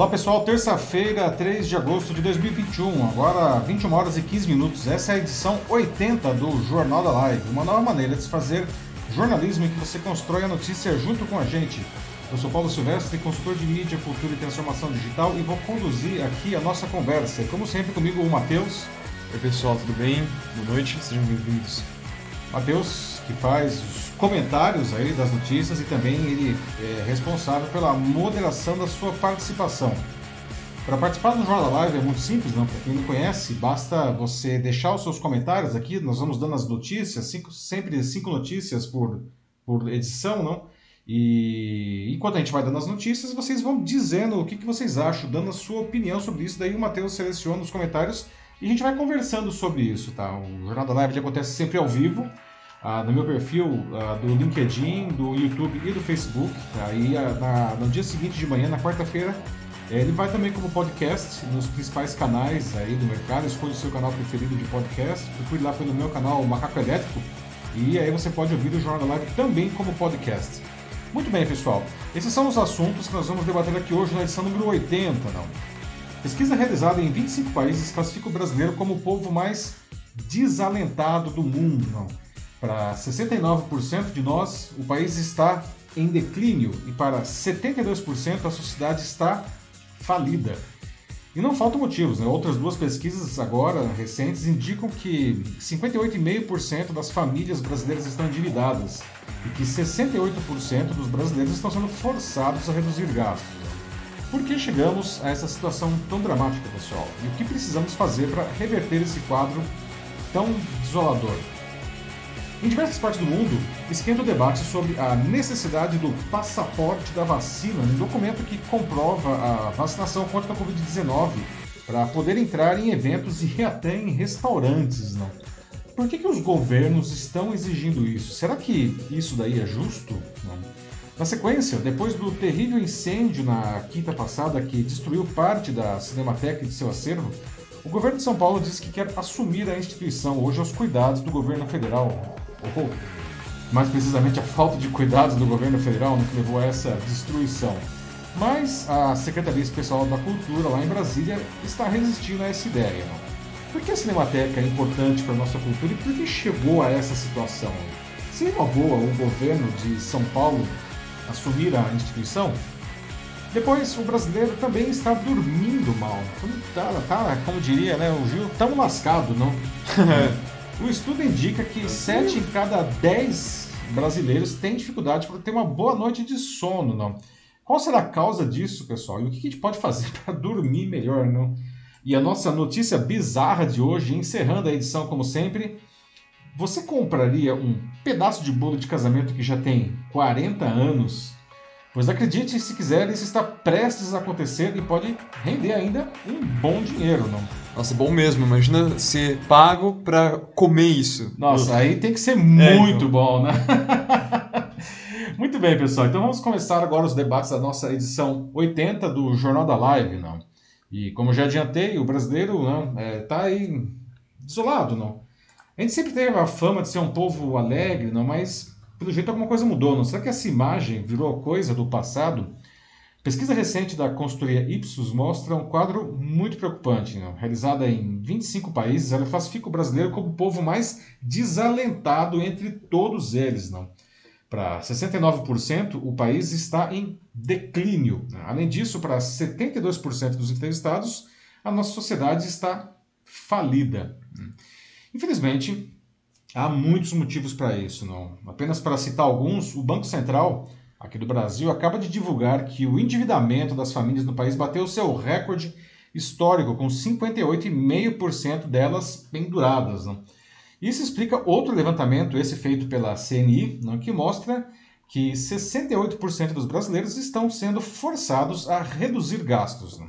Olá pessoal, terça-feira, 3 de agosto de 2021, agora 21 horas e 15 minutos. Essa é a edição 80 do Jornal da Live, uma nova maneira de se fazer jornalismo em que você constrói a notícia junto com a gente. Eu sou Paulo Silvestre, consultor de mídia, cultura e transformação digital e vou conduzir aqui a nossa conversa. Como sempre comigo o Matheus. Oi pessoal, tudo bem? Boa noite, sejam bem-vindos. Matheus, que faz os comentários aí das notícias e também ele é responsável pela moderação da sua participação. Para participar do Jornal da Live é muito simples, não? Para quem não conhece, basta você deixar os seus comentários aqui. Nós vamos dando as notícias, cinco, sempre cinco notícias por, por edição, não? E enquanto a gente vai dando as notícias, vocês vão dizendo o que, que vocês acham, dando a sua opinião sobre isso. Daí o Matheus seleciona os comentários e a gente vai conversando sobre isso, tá? O Jornal da Live acontece sempre ao vivo, ah, no meu perfil ah, do LinkedIn, do YouTube e do Facebook. Tá? E ah, no dia seguinte de manhã, na quarta-feira, ele vai também como podcast nos principais canais aí do mercado. Escolha o seu canal preferido de podcast. Procure lá pelo meu canal Macaco Elétrico. E aí você pode ouvir o Jornal Live também como podcast. Muito bem, pessoal. Esses são os assuntos que nós vamos debater aqui hoje na edição número 80, não? Pesquisa realizada em 25 países classifica o brasileiro como o povo mais desalentado do mundo, não? Para 69% de nós, o país está em declínio e para 72% a sociedade está falida. E não faltam motivos, né? Outras duas pesquisas agora recentes indicam que 58,5% das famílias brasileiras estão endividadas e que 68% dos brasileiros estão sendo forçados a reduzir gastos. Por que chegamos a essa situação tão dramática, pessoal? E o que precisamos fazer para reverter esse quadro tão desolador? Em diversas partes do mundo, esquenta o debate sobre a necessidade do passaporte da vacina, um documento que comprova a vacinação contra a Covid-19 para poder entrar em eventos e até em restaurantes. Não? Por que, que os governos estão exigindo isso? Será que isso daí é justo? Não. Na sequência, depois do terrível incêndio na quinta passada que destruiu parte da Cinemateca e de seu acervo, o governo de São Paulo diz que quer assumir a instituição hoje aos cuidados do governo federal ou mais precisamente a falta de cuidados do governo federal no que levou a essa destruição. Mas a Secretaria Especial da Cultura lá em Brasília está resistindo a essa ideia. Por que a Cinemateca é importante para a nossa cultura e por que chegou a essa situação? Seria uma boa o governo de São Paulo assumir a instituição? Depois, o brasileiro também está dormindo mal. Tá, tá como diria né, o Gil, tão lascado, não? O estudo indica que 7 em cada 10 brasileiros têm dificuldade para ter uma boa noite de sono, não? Qual será a causa disso, pessoal? E o que a gente pode fazer para dormir melhor, não? E a nossa notícia bizarra de hoje, encerrando a edição como sempre, você compraria um pedaço de bolo de casamento que já tem 40 anos? Pois acredite se quiser, isso está prestes a acontecer e pode render ainda um bom dinheiro, não? Nossa, bom mesmo. Imagina ser pago pra comer isso. Nossa, aí tem que ser muito é, bom, né? muito bem, pessoal. Então vamos começar agora os debates da nossa edição 80 do Jornal da Live, não? E como já adiantei, o brasileiro não, é, tá aí desolado, não? A gente sempre teve a fama de ser um povo alegre, não? Mas pelo jeito alguma coisa mudou, não? Será que essa imagem virou coisa do passado? Pesquisa recente da consultoria Ipsos mostra um quadro muito preocupante. Né? Realizada em 25 países, ela classifica o brasileiro como o povo mais desalentado entre todos eles. Não? Para 69%, o país está em declínio. Né? Além disso, para 72% dos entrevistados, a nossa sociedade está falida. Infelizmente, há muitos motivos para isso. Não? Apenas para citar alguns, o Banco Central aqui do Brasil, acaba de divulgar que o endividamento das famílias no país bateu seu recorde histórico, com 58,5% delas penduradas. Né? Isso explica outro levantamento, esse feito pela CNI, né, que mostra que 68% dos brasileiros estão sendo forçados a reduzir gastos. Né?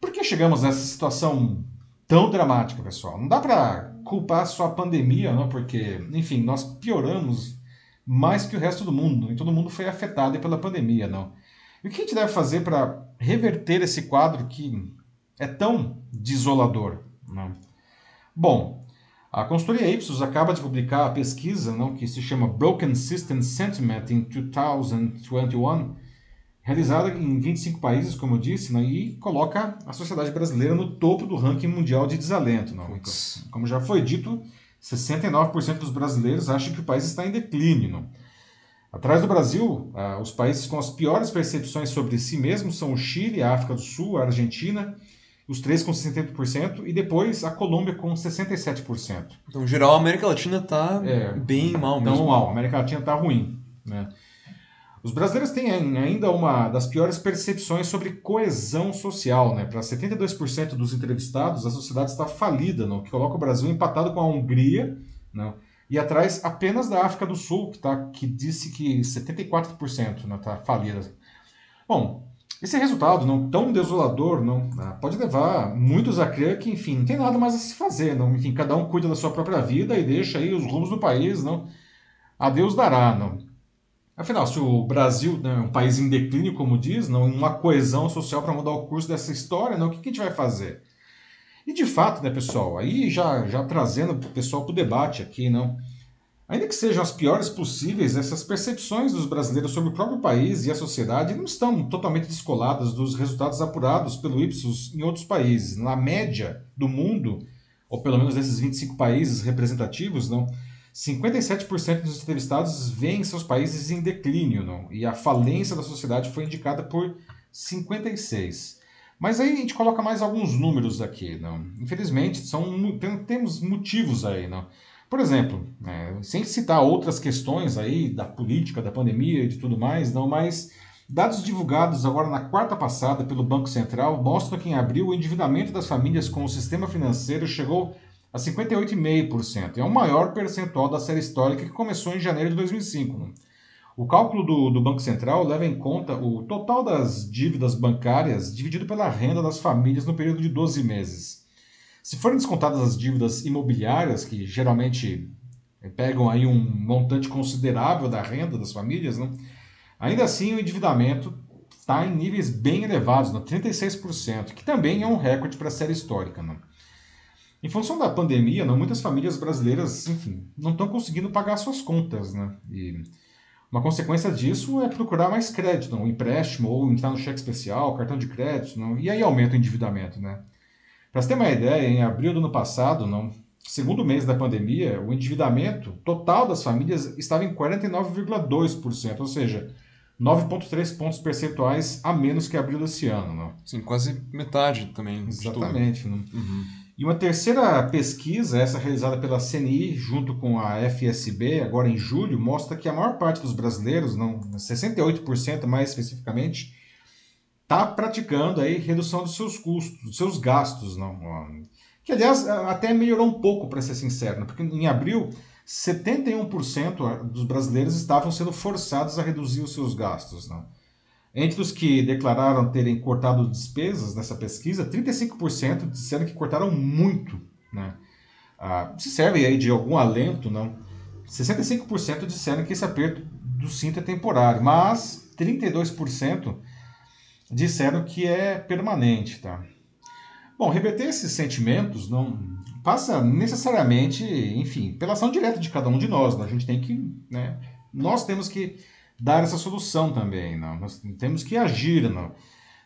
Por que chegamos nessa situação tão dramática, pessoal? Não dá para culpar só a pandemia, não, porque, enfim, nós pioramos mais que o resto do mundo. E todo mundo foi afetado pela pandemia, não. E o que a gente deve fazer para reverter esse quadro que é tão desolador? Não? Bom, a consultoria Ipsos acaba de publicar a pesquisa não, que se chama Broken System Sentiment in 2021, realizada em 25 países, como eu disse, né, e coloca a sociedade brasileira no topo do ranking mundial de desalento. Não? Como já foi dito, 69% dos brasileiros acham que o país está em declínio. Atrás do Brasil, ah, os países com as piores percepções sobre si mesmos são o Chile, a África do Sul, a Argentina, os três com 68%, e depois a Colômbia com 67%. Então, em geral, a América Latina está é, bem mal mesmo. Então, mal, a América Latina está ruim. Né? Os brasileiros têm ainda uma das piores percepções sobre coesão social. Né? Para 72% dos entrevistados, a sociedade está falida, no que coloca o Brasil empatado com a Hungria, né? e atrás apenas da África do Sul, que, tá, que disse que 74% está falida. Bom, esse resultado não tão desolador não né, pode levar muitos a crer que, enfim, não tem nada mais a se fazer. Não, enfim, cada um cuida da sua própria vida e deixa aí os rumos do país. Não, a Deus dará. Não. Afinal, se o Brasil né, é um país em declínio, como diz, não uma coesão social para mudar o curso dessa história, não, o que, que a gente vai fazer? E de fato, né, pessoal, aí já, já trazendo o pessoal para o debate aqui, não. Ainda que sejam as piores possíveis, essas percepções dos brasileiros sobre o próprio país e a sociedade não estão totalmente descoladas dos resultados apurados pelo Ipsos em outros países. Na média do mundo, ou pelo menos desses 25 países representativos, não, 57% dos entrevistados veem seus países em declínio, não? e a falência da sociedade foi indicada por 56%. Mas aí a gente coloca mais alguns números aqui. Não? Infelizmente, são, tem, temos motivos aí. Não? Por exemplo, é, sem citar outras questões aí da política, da pandemia e de tudo mais, não, mas dados divulgados agora na quarta passada pelo Banco Central mostram que em abril o endividamento das famílias com o sistema financeiro chegou a 58,5%. É o maior percentual da série histórica que começou em janeiro de 2005. Né? O cálculo do, do, Banco Central leva em conta o total das dívidas bancárias dividido pela renda das famílias no período de 12 meses. Se forem descontadas as dívidas imobiliárias, que geralmente eh, pegam aí um montante considerável da renda das famílias, né? ainda assim o endividamento está em níveis bem elevados, né? 36%, que também é um recorde para a série histórica. Né? Em função da pandemia, não, muitas famílias brasileiras, enfim, não estão conseguindo pagar suas contas, né? E uma consequência disso é procurar mais crédito, um empréstimo ou entrar no cheque especial, cartão de crédito, não? e aí aumenta o endividamento, né? Para você ter uma ideia, em abril do ano passado, não, segundo mês da pandemia, o endividamento total das famílias estava em 49,2%, ou seja, 9,3 pontos percentuais a menos que abril desse ano. Não? Sim, quase metade também. Exatamente. Não? Uhum. E uma terceira pesquisa, essa realizada pela CNI junto com a FSB, agora em julho, mostra que a maior parte dos brasileiros, não, 68% mais especificamente, está praticando aí redução dos seus custos, dos seus gastos, não, que aliás até melhorou um pouco, para ser sincero, porque em abril 71% dos brasileiros estavam sendo forçados a reduzir os seus gastos, não. Entre os que declararam terem cortado despesas nessa pesquisa, 35% disseram que cortaram muito. Né? Ah, se serve aí de algum alento, não? 65% disseram que esse aperto do cinto é temporário, mas 32% disseram que é permanente. Tá? Bom, reverter esses sentimentos não passa necessariamente, enfim, pela ação direta de cada um de nós. Né? A gente tem que, né? nós temos que dar essa solução também. Não? Nós temos que agir. Não?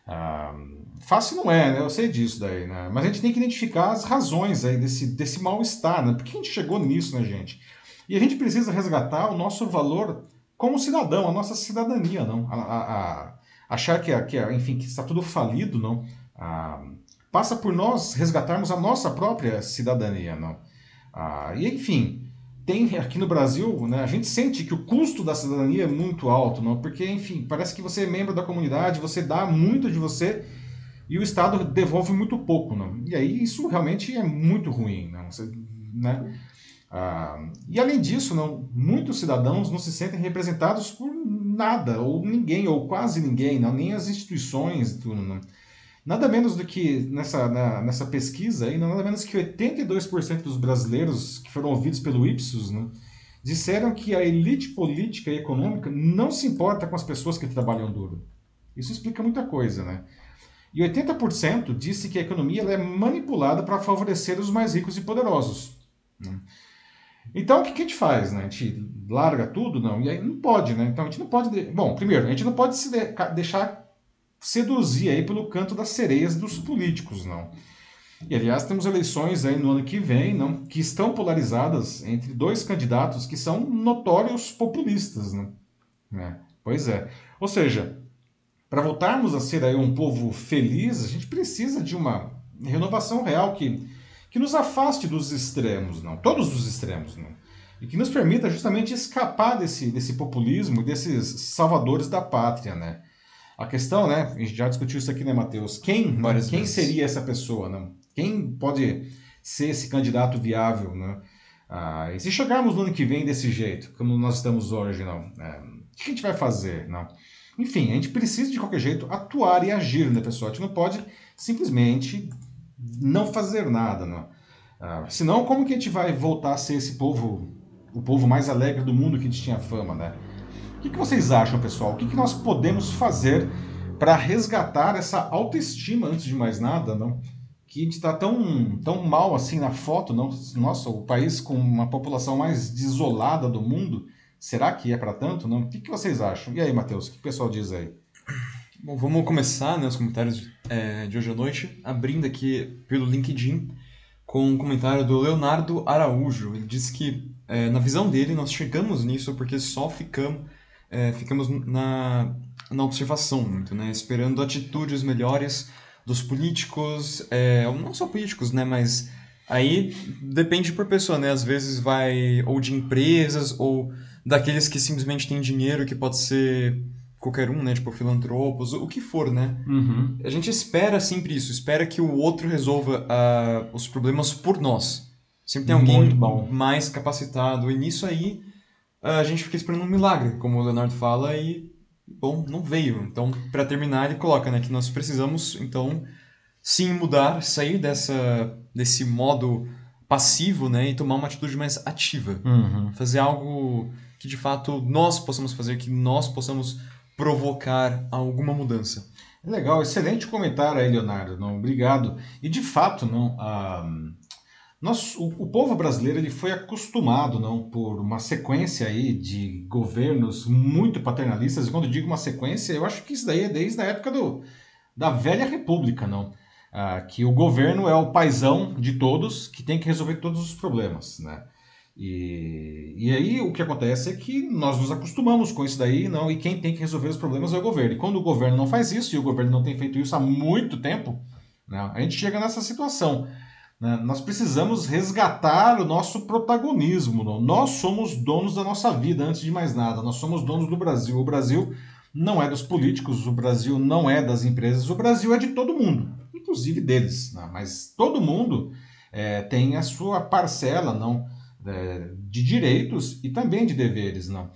Ah, fácil não é, né? eu sei disso daí, né? mas a gente tem que identificar as razões aí desse, desse mal-estar. Né? Por que a gente chegou nisso, né, gente? E a gente precisa resgatar o nosso valor como cidadão, a nossa cidadania, não? A, a, a achar que, que, enfim, que está tudo falido, não? Ah, passa por nós resgatarmos a nossa própria cidadania, não? Ah, e enfim, tem aqui no Brasil, né, a gente sente que o custo da cidadania é muito alto, não? porque, enfim, parece que você é membro da comunidade, você dá muito de você e o Estado devolve muito pouco. Não? E aí isso realmente é muito ruim. Não? Você, né? Ah, e além disso, não, muitos cidadãos não se sentem representados por nada, ou ninguém, ou quase ninguém, não? nem as instituições. Tudo, não? Nada menos do que nessa, na, nessa pesquisa, aí, nada menos que 82% dos brasileiros que foram ouvidos pelo Ipsos né, disseram que a elite política e econômica não se importa com as pessoas que trabalham duro. Isso explica muita coisa, né? E 80% disse que a economia é manipulada para favorecer os mais ricos e poderosos. Né? Então, o que, que a gente faz? Né? A gente larga tudo? Não. E aí não pode, né? Então, a gente não pode... De... Bom, primeiro, a gente não pode se de... deixar seduzir aí pelo canto das sereias dos políticos, não. E, aliás, temos eleições aí no ano que vem, não, que estão polarizadas entre dois candidatos que são notórios populistas, né? É, pois é. Ou seja, para voltarmos a ser aí um povo feliz, a gente precisa de uma renovação real que, que nos afaste dos extremos, não, todos os extremos, não, e que nos permita justamente escapar desse, desse populismo, desses salvadores da pátria, né? A questão, né? A gente já discutiu isso aqui, né, Matheus? Quem, quem seria essa pessoa, não? Quem pode ser esse candidato viável, né? Ah, e se chegarmos no ano que vem desse jeito, como nós estamos hoje, não? É, o que a gente vai fazer, não? Enfim, a gente precisa de qualquer jeito atuar e agir, né, pessoal? A gente não pode simplesmente não fazer nada, não. Ah, senão, como que a gente vai voltar a ser esse povo, o povo mais alegre do mundo que a gente tinha fama, né? O que, vocês acham, pessoal? O que, nós podemos fazer para resgatar essa autoestima, antes de mais nada, não? Que a gente está tão, tão mal assim na foto, não? Nossa, o país com uma população mais desolada do mundo, será que é para tanto, não? O que, que vocês acham? E aí, Matheus, o que o pessoal diz aí? Bom, vamos começar né, os comentários é, de hoje à noite, abrindo aqui pelo LinkedIn com um comentário do Leonardo Araújo. Ele diz que, é, na visão dele, nós chegamos nisso porque só ficamos é, ficamos na, na observação muito, né? Esperando atitudes melhores dos políticos, é, não só políticos, né? Mas aí depende por pessoa, né? Às vezes vai ou de empresas ou daqueles que simplesmente têm dinheiro, que pode ser qualquer um, né? Tipo filantropos, o que for, né? Uhum. A gente espera sempre isso, espera que o outro resolva uh, os problemas por nós. Sempre tem alguém mais capacitado. E nisso aí a gente fica esperando um milagre, como o Leonardo fala, e, bom, não veio. Então, para terminar, ele coloca né, que nós precisamos, então, sim mudar, sair dessa, desse modo passivo né, e tomar uma atitude mais ativa. Uhum. Fazer algo que, de fato, nós possamos fazer, que nós possamos provocar alguma mudança. Legal, excelente comentário aí, Leonardo. Não, obrigado. E de fato, não, a, nós, o, o, povo brasileiro ele foi acostumado não por uma sequência aí de governos muito paternalistas e quando digo uma sequência eu acho que isso daí é desde a época do, da velha república não. Ah, que o governo é o paizão de todos que tem que resolver todos os problemas né. E, e aí o que acontece é que nós nos acostumamos com isso daí não e quem tem que resolver os problemas é o governo. E quando o governo não faz isso e o governo não tem feito isso há muito tempo né, a gente chega nessa situação né? Nós precisamos resgatar o nosso protagonismo. Não? Nós somos donos da nossa vida, antes de mais nada. Nós somos donos do Brasil. O Brasil não é dos políticos, o Brasil não é das empresas, o Brasil é de todo mundo, inclusive deles. Né? Mas todo mundo é, tem a sua parcela não é, de direitos e também de deveres. não.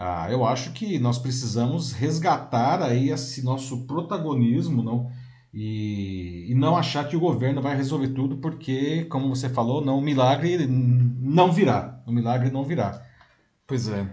Ah, eu acho que nós precisamos resgatar aí esse nosso protagonismo não e, e, não achar que o governo vai resolver tudo, porque, como você falou, não, o milagre não virá. O milagre não virá. Pois é.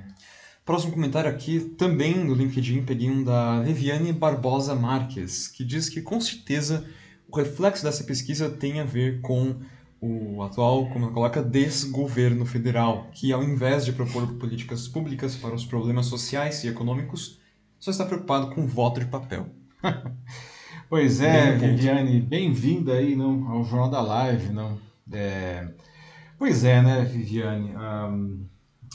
Próximo comentário aqui, também no LinkedIn, peguei um da Viviane Barbosa Marques, que diz que com certeza o reflexo dessa pesquisa tem a ver com o atual, como ela coloca, desgoverno federal, que ao invés de propor políticas públicas para os problemas sociais e econômicos, só está preocupado com voto de papel. Pois é, Viviane, bem-vinda aí não, ao Jornal da Live. Não? É, pois é, né, Viviane? Um,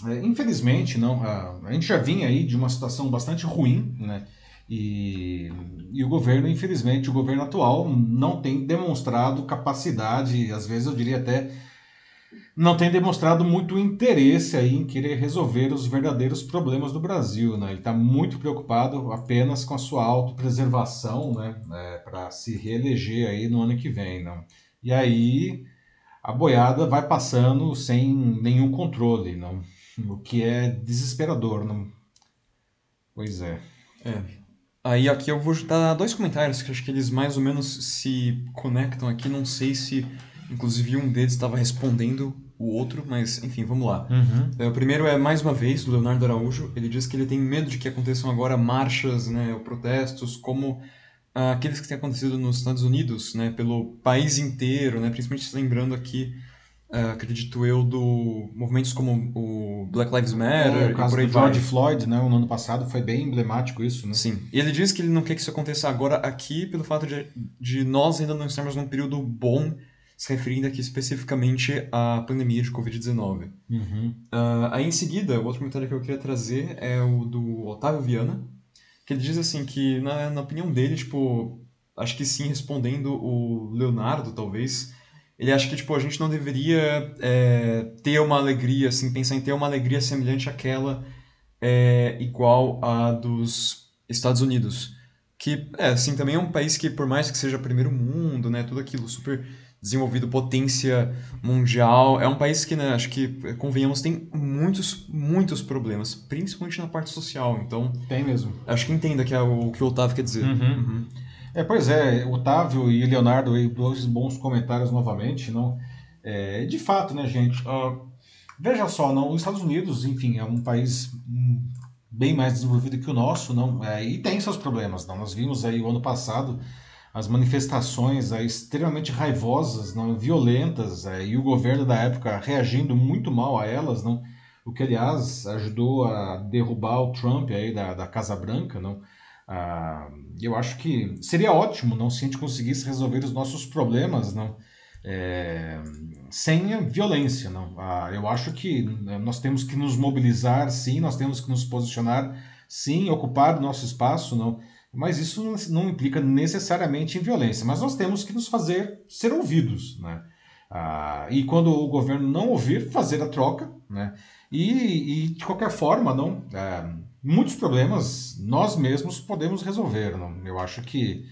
é, infelizmente, não, a, a gente já vinha aí de uma situação bastante ruim, né? E, e o governo, infelizmente, o governo atual não tem demonstrado capacidade, às vezes eu diria até não tem demonstrado muito interesse aí em querer resolver os verdadeiros problemas do Brasil. Né? Ele está muito preocupado apenas com a sua autopreservação né? É, para se reeleger aí no ano que vem. Né? E aí a boiada vai passando sem nenhum controle, não? o que é desesperador. Não? Pois é. É. Aí aqui eu vou dar dois comentários que acho que eles mais ou menos se conectam aqui. Não sei se, inclusive, um deles estava respondendo o outro, mas enfim, vamos lá. Uhum. É, o primeiro é, mais uma vez, do Leonardo Araújo. Ele diz que ele tem medo de que aconteçam agora marchas, né, ou protestos, como ah, aqueles que têm acontecido nos Estados Unidos, né, pelo país inteiro, né, principalmente lembrando aqui uh, acredito eu, do movimentos como o Black Lives Matter é, o caso por aí do George vai. Floyd, né, no ano passado, foi bem emblemático isso, né? Sim. E ele diz que ele não quer que isso aconteça agora aqui pelo fato de, de nós ainda não estarmos num período bom se referindo aqui especificamente à pandemia de Covid-19. Uhum. Uh, aí em seguida, o outro comentário que eu queria trazer é o do Otávio Viana, que ele diz assim que, na, na opinião dele, tipo, acho que sim, respondendo o Leonardo, talvez, ele acha que, tipo, a gente não deveria é, ter uma alegria, assim, pensar em ter uma alegria semelhante àquela é, igual a dos Estados Unidos. Que, é, assim, também é um país que, por mais que seja primeiro mundo, né, tudo aquilo super desenvolvido, potência mundial. É um país que, né, acho que, convenhamos, tem muitos, muitos problemas, principalmente na parte social. Então, tem mesmo. Acho que entenda que é o que o Otávio quer dizer. Uhum. Uhum. É, pois é, Otávio e Leonardo, dois bons comentários novamente, não? É, de fato, né, gente? Uh, veja só, não, os Estados Unidos, enfim, é um país hum, bem mais desenvolvido que o nosso, não? É, e tem seus problemas, não? Nós vimos aí o ano passado as manifestações é, extremamente raivosas, não, violentas, é, e o governo da época reagindo muito mal a elas, não, o que aliás ajudou a derrubar o Trump aí da, da Casa Branca, não. Ah, eu acho que seria ótimo, não, se a gente conseguisse resolver os nossos problemas, não, é, sem violência, não. Ah, eu acho que né, nós temos que nos mobilizar, sim, nós temos que nos posicionar, sim, ocupar nosso espaço, não mas isso não, implica necessariamente em violência. Mas nós temos que nos fazer ser ouvidos. Né? Ah, e quando o governo não ouvir, fazer a troca. Né? E, e de qualquer forma, não, é, muitos problemas nós mesmos podemos resolver. Não? Eu acho que,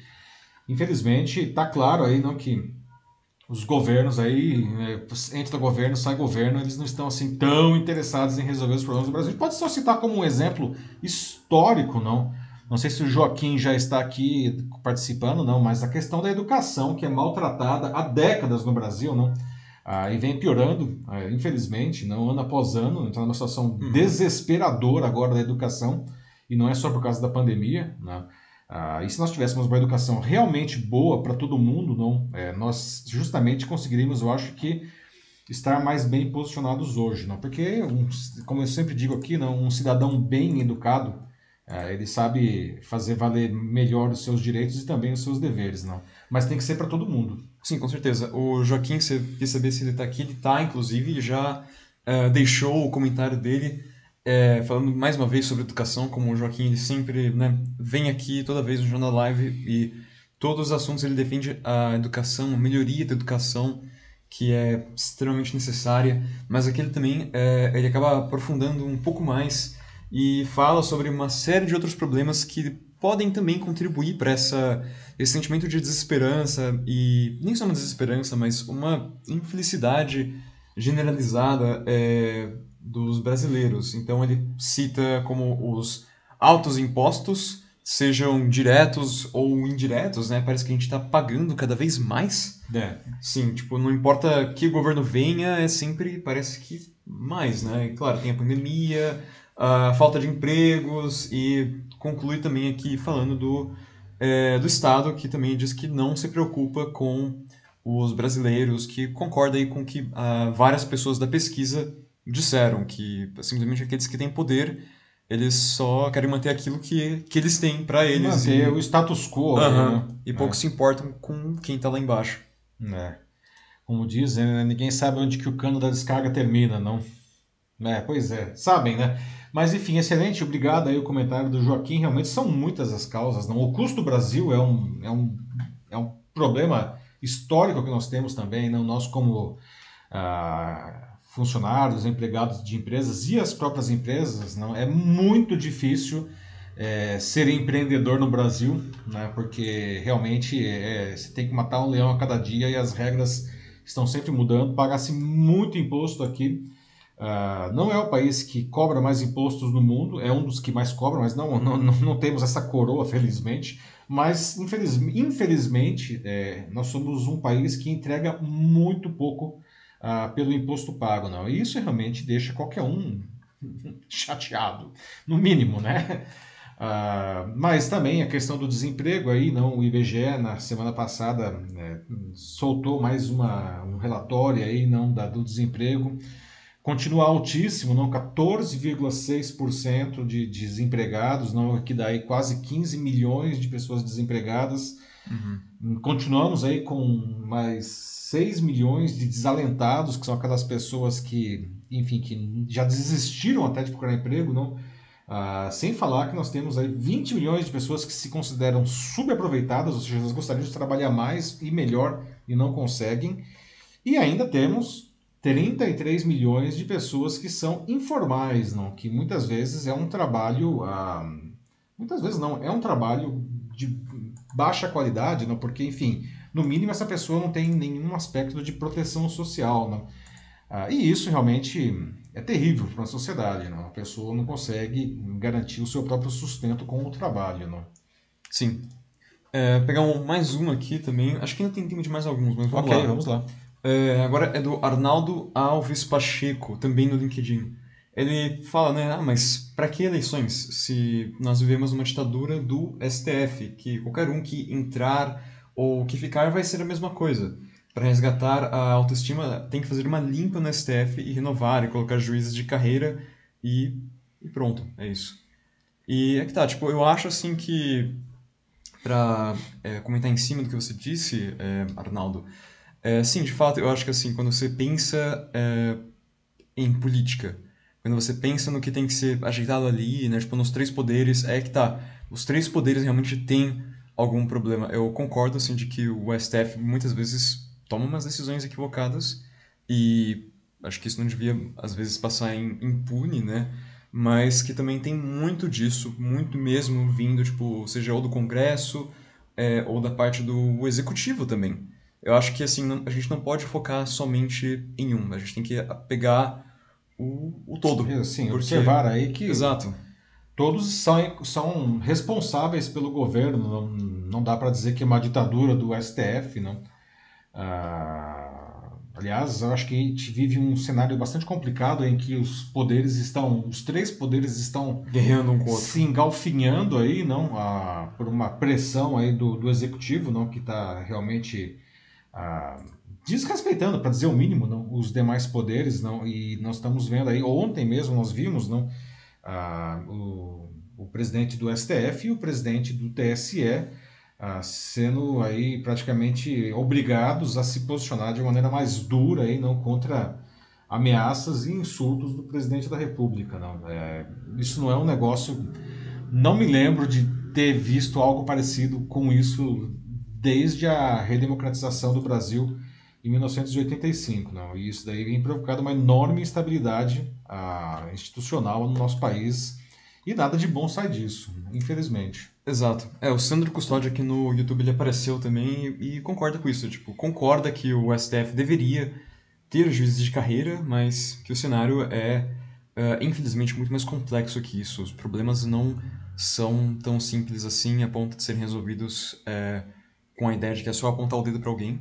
infelizmente, está claro aí não, que os governos aí, é, entra governo, sai governo, eles não estão assim tão interessados em resolver os problemas do Brasil. Pode só citar como um exemplo histórico, não? Não sei se o Joaquim já está aqui participando, não, mas a questão da educação, que é maltratada há décadas no Brasil, não? Ah, e vem piorando, ah, infelizmente, não ano após ano, está numa situação uhum. desesperadora agora da educação, e não é só por causa da pandemia. Né? Ah, e se nós tivéssemos uma educação realmente boa para todo mundo, não, é, nós justamente conseguiríamos, eu acho que, estar mais bem posicionados hoje, não? Porque, um, como eu sempre digo aqui, não, um cidadão bem educado, é, ele sabe fazer valer melhor os seus direitos e também os seus deveres, não. Mas tem que ser para todo mundo. Sim, com certeza. O Joaquim, você quer saber se ele está aqui? Ele está, inclusive, já uh, deixou o comentário dele é, falando mais uma vez sobre educação, como o Joaquim ele sempre né, vem aqui toda vez no Jornal Live e todos os assuntos ele defende a educação, a melhoria da educação, que é extremamente necessária, mas aqui ele também é, ele acaba aprofundando um pouco mais e fala sobre uma série de outros problemas que podem também contribuir para essa esse sentimento de desesperança e nem só uma desesperança, mas uma infelicidade generalizada é, dos brasileiros. Então ele cita como os altos impostos, sejam diretos ou indiretos, né? Parece que a gente está pagando cada vez mais. É. Sim, tipo, não importa que o governo venha, é sempre, parece que mais, né? E, claro, tem a pandemia, a falta de empregos e conclui também aqui falando do, é, do Estado, que também diz que não se preocupa com os brasileiros, que concorda aí com que uh, várias pessoas da pesquisa disseram, que simplesmente aqueles que têm poder, eles só querem manter aquilo que, que eles têm para eles. Manter e, o status quo. Uh -huh, né? E pouco é. se importam com quem está lá embaixo. É. Como dizem, né? ninguém sabe onde que o cano da descarga termina, não? É, pois é. Sabem, né? Mas enfim, excelente, obrigado aí o comentário do Joaquim. Realmente são muitas as causas. Não? O custo do Brasil é um, é um, é um problema histórico que nós temos também. Não? Nós, como ah, funcionários, empregados de empresas e as próprias empresas, não é muito difícil é, ser empreendedor no Brasil, né? porque realmente é, você tem que matar um leão a cada dia e as regras estão sempre mudando. Paga-se muito imposto aqui. Uh, não é o país que cobra mais impostos no mundo, é um dos que mais cobra, mas não, não, não temos essa coroa, felizmente. Mas, infeliz, infelizmente, é, nós somos um país que entrega muito pouco uh, pelo imposto pago. Não? E isso realmente deixa qualquer um chateado, no mínimo, né? Uh, mas também a questão do desemprego aí, não, o IBGE na semana passada né, soltou mais uma, um relatório aí, não, da, do desemprego, continua altíssimo, não, 14,6% de desempregados, não, que dá aí quase 15 milhões de pessoas desempregadas. Uhum. Continuamos aí com mais 6 milhões de desalentados, que são aquelas pessoas que, enfim, que já desistiram até de procurar emprego, não? Ah, sem falar que nós temos aí 20 milhões de pessoas que se consideram subaproveitadas, ou seja, elas gostariam de trabalhar mais e melhor e não conseguem. E ainda temos 33 milhões de pessoas que são informais, não? que muitas vezes é um trabalho. Ah, muitas vezes não, é um trabalho de baixa qualidade, não? porque, enfim, no mínimo essa pessoa não tem nenhum aspecto de proteção social. Não? Ah, e isso realmente é terrível para a sociedade. Não? A pessoa não consegue garantir o seu próprio sustento com o trabalho. Não? Sim. É, pegar um, mais um aqui também. Acho que ainda tem tempo de mais alguns, mas vamos okay, lá. vamos lá. É, agora é do Arnaldo Alves Pacheco, também no LinkedIn. Ele fala, né, ah, mas para que eleições se nós vivemos uma ditadura do STF, que qualquer um que entrar ou que ficar vai ser a mesma coisa para resgatar a autoestima, tem que fazer uma limpa no STF e renovar e colocar juízes de carreira e, e pronto, é isso. E é que tá, tipo, eu acho assim que, para é, comentar em cima do que você disse, é, Arnaldo, é, sim, de fato, eu acho que assim, quando você pensa é, em política, quando você pensa no que tem que ser ajeitado ali, né, tipo, nos três poderes, é que tá, os três poderes realmente têm algum problema. Eu concordo, assim, de que o STF muitas vezes toma umas decisões equivocadas e acho que isso não devia, às vezes, passar em impune, né? Mas que também tem muito disso, muito mesmo vindo, tipo, seja ou do Congresso é, ou da parte do Executivo também. Eu acho que, assim, não, a gente não pode focar somente em um, a gente tem que pegar o, o todo. Sim, porque... observar aí que... Exato. Todos são, são responsáveis pelo governo, não, não dá para dizer que é uma ditadura do STF, não ah, aliás, eu acho que a gente vive um cenário bastante complicado em que os poderes estão, os três poderes estão guerreando um com o outro, se engalfinhando aí, não, ah, por uma pressão aí do, do executivo, não, que está realmente ah, desrespeitando, para dizer o mínimo, não, os demais poderes, não, e nós estamos vendo aí ontem mesmo nós vimos, não, o, o presidente do STF e o presidente do TSE sendo aí praticamente obrigados a se posicionar de maneira mais dura aí, não contra ameaças e insultos do presidente da República. Não. É, isso não é um negócio. Não me lembro de ter visto algo parecido com isso desde a redemocratização do Brasil em 1985. Não. E isso daí vem provocado uma enorme instabilidade ah, institucional no nosso país e nada de bom sai disso, infelizmente. Exato. É, o Sandro Custódio aqui no YouTube ele apareceu também e, e concorda com isso. Tipo, concorda que o STF deveria ter juízes de carreira, mas que o cenário é, uh, infelizmente, muito mais complexo que isso. Os problemas não são tão simples assim a ponto de serem resolvidos uh, com a ideia de que é só apontar o dedo para alguém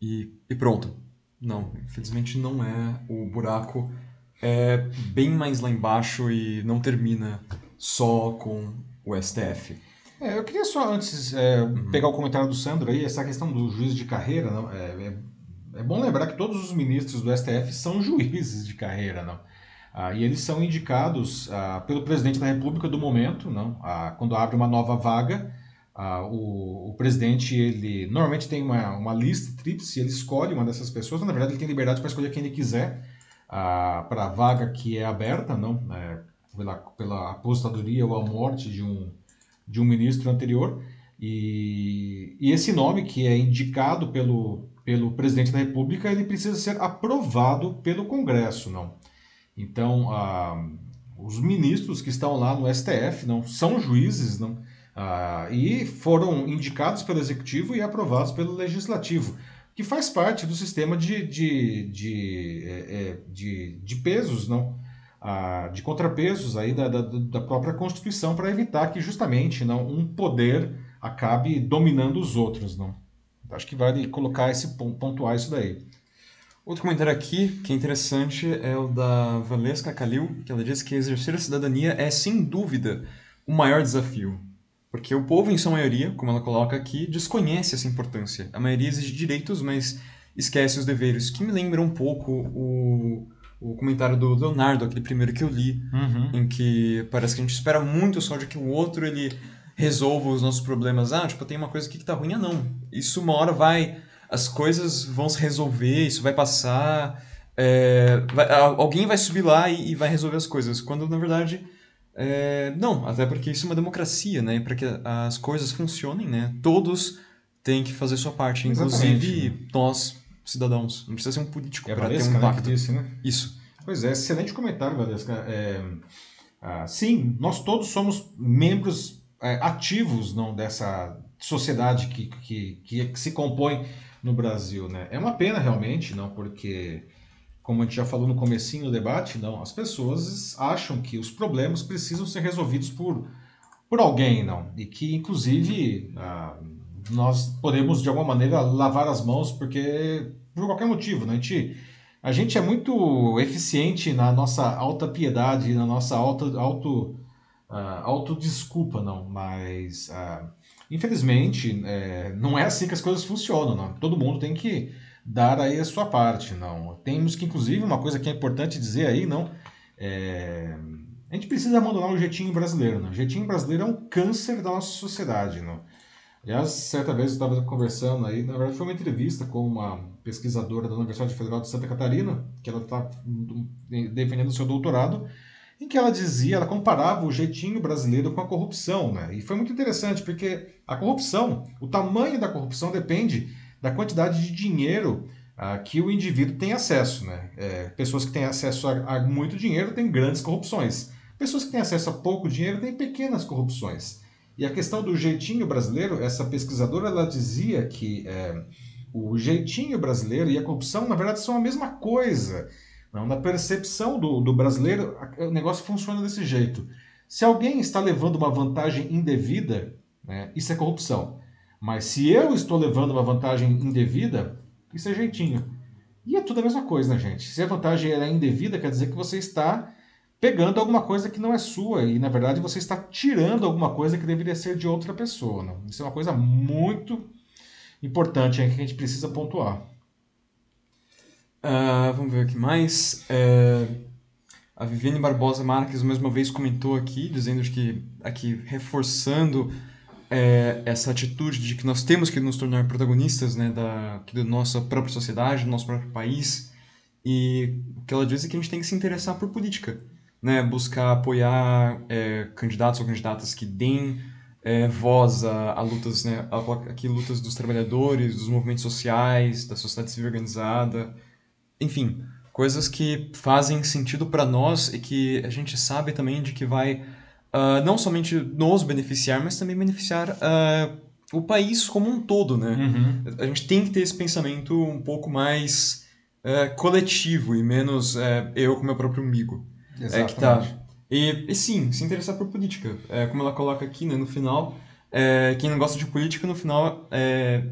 e, e pronto. Não, infelizmente não é. O buraco é bem mais lá embaixo e não termina só com o STF. É, eu queria só antes é, uhum. pegar o comentário do Sandro aí, essa questão do juiz de carreira, não, é, é, é, bom lembrar que todos os ministros do STF são juízes de carreira, não? Ah, e eles são indicados ah, pelo presidente da República do momento, não? Ah, quando abre uma nova vaga, ah, o, o, presidente ele normalmente tem uma, uma lista tríplice, ele escolhe uma dessas pessoas, na verdade ele tem liberdade para escolher quem ele quiser ah, para a vaga que é aberta, não? É, pela, pela apostadoria ou a morte de um, de um ministro anterior. E, e esse nome, que é indicado pelo, pelo presidente da República, ele precisa ser aprovado pelo Congresso, não? Então, ah, os ministros que estão lá no STF não são juízes, não? Ah, e foram indicados pelo Executivo e aprovados pelo Legislativo, que faz parte do sistema de, de, de, é, é de, de pesos, não? de contrapesos aí da, da, da própria Constituição para evitar que justamente não um poder acabe dominando os outros. Não? Acho que vale colocar esse pontuar isso daí. Outro comentário aqui que é interessante é o da Valesca Kalil, que ela diz que exercer a cidadania é sem dúvida o maior desafio? Porque o povo, em sua maioria, como ela coloca aqui, desconhece essa importância. A maioria exige direitos, mas esquece os deveres, que me lembra um pouco o, o comentário do Leonardo, aquele primeiro que eu li, Uhum. em que parece que a gente espera muito só de que o outro ele resolva os nossos problemas. Ah, tipo, tem uma coisa aqui que tá ruim, ah, não. Isso uma hora vai, as coisas vão se resolver, isso vai passar, é, vai- alguém vai subir lá e, e vai resolver as coisas. Quando na verdade é, não, até porque isso é uma democracia, né? Para que as coisas funcionem, né? Todos têm que fazer sua parte, inclusive nós, cidadãos. Não precisa ser um político É para ter um né, impacto. disse, né? Isso. Pois é, excelente comentário, Valesca. É, ah, sim, nós todos somos membros é, ativos não, dessa sociedade que, que, que, que se compõe no Brasil. Né? É uma pena realmente, não, porque, como a gente já falou no comecinho do debate, não, as pessoas acham que os problemas precisam ser resolvidos por, por alguém, não, e que, inclusive, ah, nós podemos, de alguma maneira, lavar as mãos porque por qualquer motivo, né? A gente a gente é muito eficiente na nossa alta piedade, na nossa auto, auto, ah, autodesculpa, não. Mas, ah, infelizmente, é, não é assim que as coisas funcionam, não. Todo mundo tem que dar aí a sua parte, não. Temos que, inclusive, uma coisa que é importante dizer aí, não, é, a gente precisa abandonar o jeitinho brasileiro, não. O jeitinho brasileiro é um câncer da nossa sociedade, não. Aliás, certa vez eu estava conversando aí, na verdade foi uma entrevista com uma pesquisadora da Universidade Federal de Santa Catarina, que ela está defendendo seu doutorado, em que ela dizia, ela comparava o jeitinho brasileiro com a corrupção, né? E foi muito interessante, porque a corrupção, o tamanho da corrupção depende da quantidade de dinheiro ah, que o indivíduo tem acesso, né? É, pessoas que têm acesso a, a muito dinheiro têm grandes corrupções. Pessoas que têm acesso a pouco dinheiro têm pequenas corrupções. E a questão do jeitinho brasileiro, essa pesquisadora ela dizia que é, o jeitinho brasileiro e a corrupção, na verdade, são a mesma coisa. Não, na percepção do, do brasileiro, o negócio funciona desse jeito. Se alguém está levando uma vantagem indevida, né, isso é corrupção. Mas se eu estou levando uma vantagem indevida, isso é jeitinho. E é tudo a mesma coisa, né, gente? Se a vantagem é indevida, quer dizer que você está pegando alguma coisa que não é sua e, na verdade, você está tirando alguma coisa que deveria ser de outra pessoa. Não? Isso é uma coisa muito importante hein, que a gente precisa pontuar. Ah, vamos ver o que mais. É, a Viviane Barbosa Marques, mais uma vez, comentou aqui, dizendo que, aqui, reforçando é, essa atitude de que nós temos que nos tornar protagonistas né, da, da nossa própria sociedade, do nosso próprio país. E o que ela diz é que a gente tem que se interessar por política, né? buscar apoiar é, candidatos ou candidatas que deem é, voz a, a lutas, né? Aqui lutas dos trabalhadores, dos movimentos sociais, da sociedade civil organizada, enfim, coisas que fazem sentido para nós e que a gente sabe também de que vai ah, não somente nos beneficiar, mas também beneficiar ah, o país como um todo, né? A gente tem que ter esse pensamento um pouco mais eh, coletivo e menos eh, eu com meu próprio umbigo. É que tá. E, e sim, se interessar por política. É, como ela coloca aqui né, no final, é, quem não gosta de política, no final, é,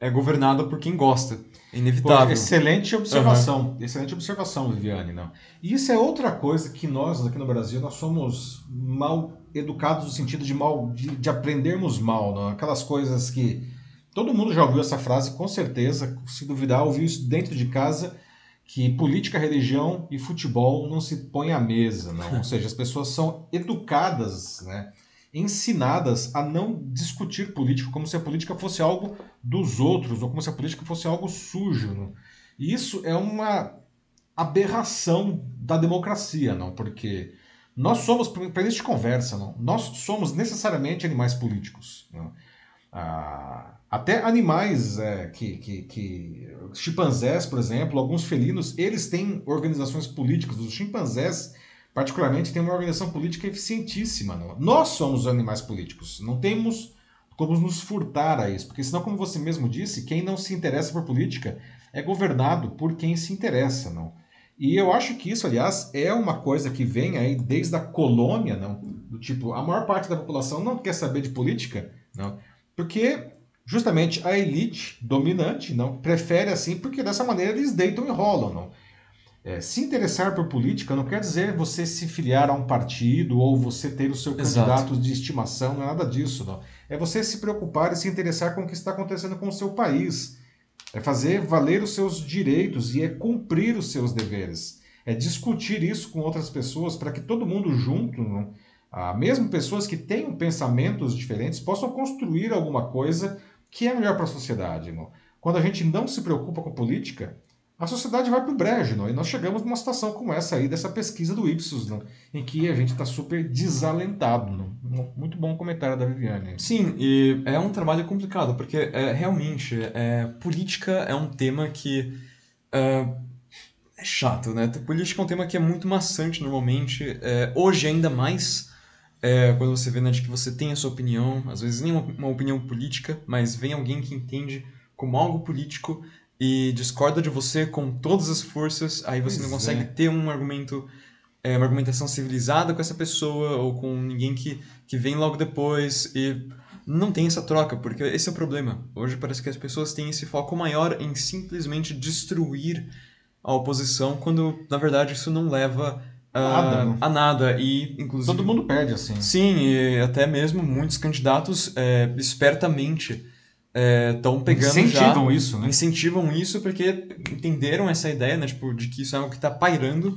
é governado por quem gosta. É Pô, inevitável. excelente observação, excelente observação, Viviane. Não. E isso é outra coisa que nós aqui no Brasil nós somos mal educados no sentido de mal de, de aprendermos mal, não? aquelas coisas que todo mundo já ouviu essa frase com certeza, se duvidar ouviu isso dentro de casa que política, religião e futebol não se põem à mesa, não. Ou seja, as pessoas são educadas, né, ensinadas a não discutir política como se a política fosse algo dos outros ou como se a política fosse algo sujo. Não? E isso é uma aberração da democracia, não? Porque nós somos, para início de conversa, não? nós somos necessariamente animais políticos. Não? Ah, até animais é, que, que, que. chimpanzés, por exemplo, alguns felinos, eles têm organizações políticas. Os chimpanzés, particularmente, têm uma organização política eficientíssima. Nós somos os animais políticos. Não temos como nos furtar a isso. Porque senão, como você mesmo disse, quem não se interessa por política é governado por quem se interessa. não E eu acho que isso, aliás, é uma coisa que vem aí desde a colônia, não? Do tipo, a maior parte da população não quer saber de política, não? Porque justamente a elite dominante não prefere assim, porque dessa maneira eles deitam e rolam, não? É, se interessar por política não quer dizer você se filiar a um partido ou você ter o seu Exato. candidato de estimação, não é nada disso, não. É você se preocupar e se interessar com o que está acontecendo com o seu país. É fazer valer os seus direitos e é cumprir os seus deveres. É discutir isso com outras pessoas para que todo mundo junto, não, ah, mesmo pessoas que tenham pensamentos diferentes, possam construir alguma coisa que é melhor para a sociedade. Não? Quando a gente não se preocupa com política, a sociedade vai para o brejo, não? e nós chegamos numa situação como essa aí, dessa pesquisa do Ipsos, não? em que a gente está super desalentado. Não? Muito bom comentário da Viviane. Sim, e é um trabalho complicado, porque é, realmente é, política é um tema que é, é chato, né? Política é um tema que é muito maçante normalmente, é, hoje ainda mais é, quando você vê né, de que você tem a sua opinião, às vezes nem uma, uma opinião política, mas vem alguém que entende como algo político e discorda de você com todas as forças, aí você Pois não consegue é. ter um argumento, é, uma argumentação civilizada com essa pessoa ou com ninguém que, que vem logo depois e não tem essa troca, porque esse é o problema. Hoje parece que as pessoas têm esse foco maior em simplesmente destruir a oposição, quando na verdade isso não leva a Nada, a nada e inclusive Todo mundo perde assim. Sim, e até mesmo muitos candidatos é, espertamente estão pegando Incentivam já, isso, né? incentivam isso porque entenderam essa ideia, né, tipo, de que isso é algo que está pairando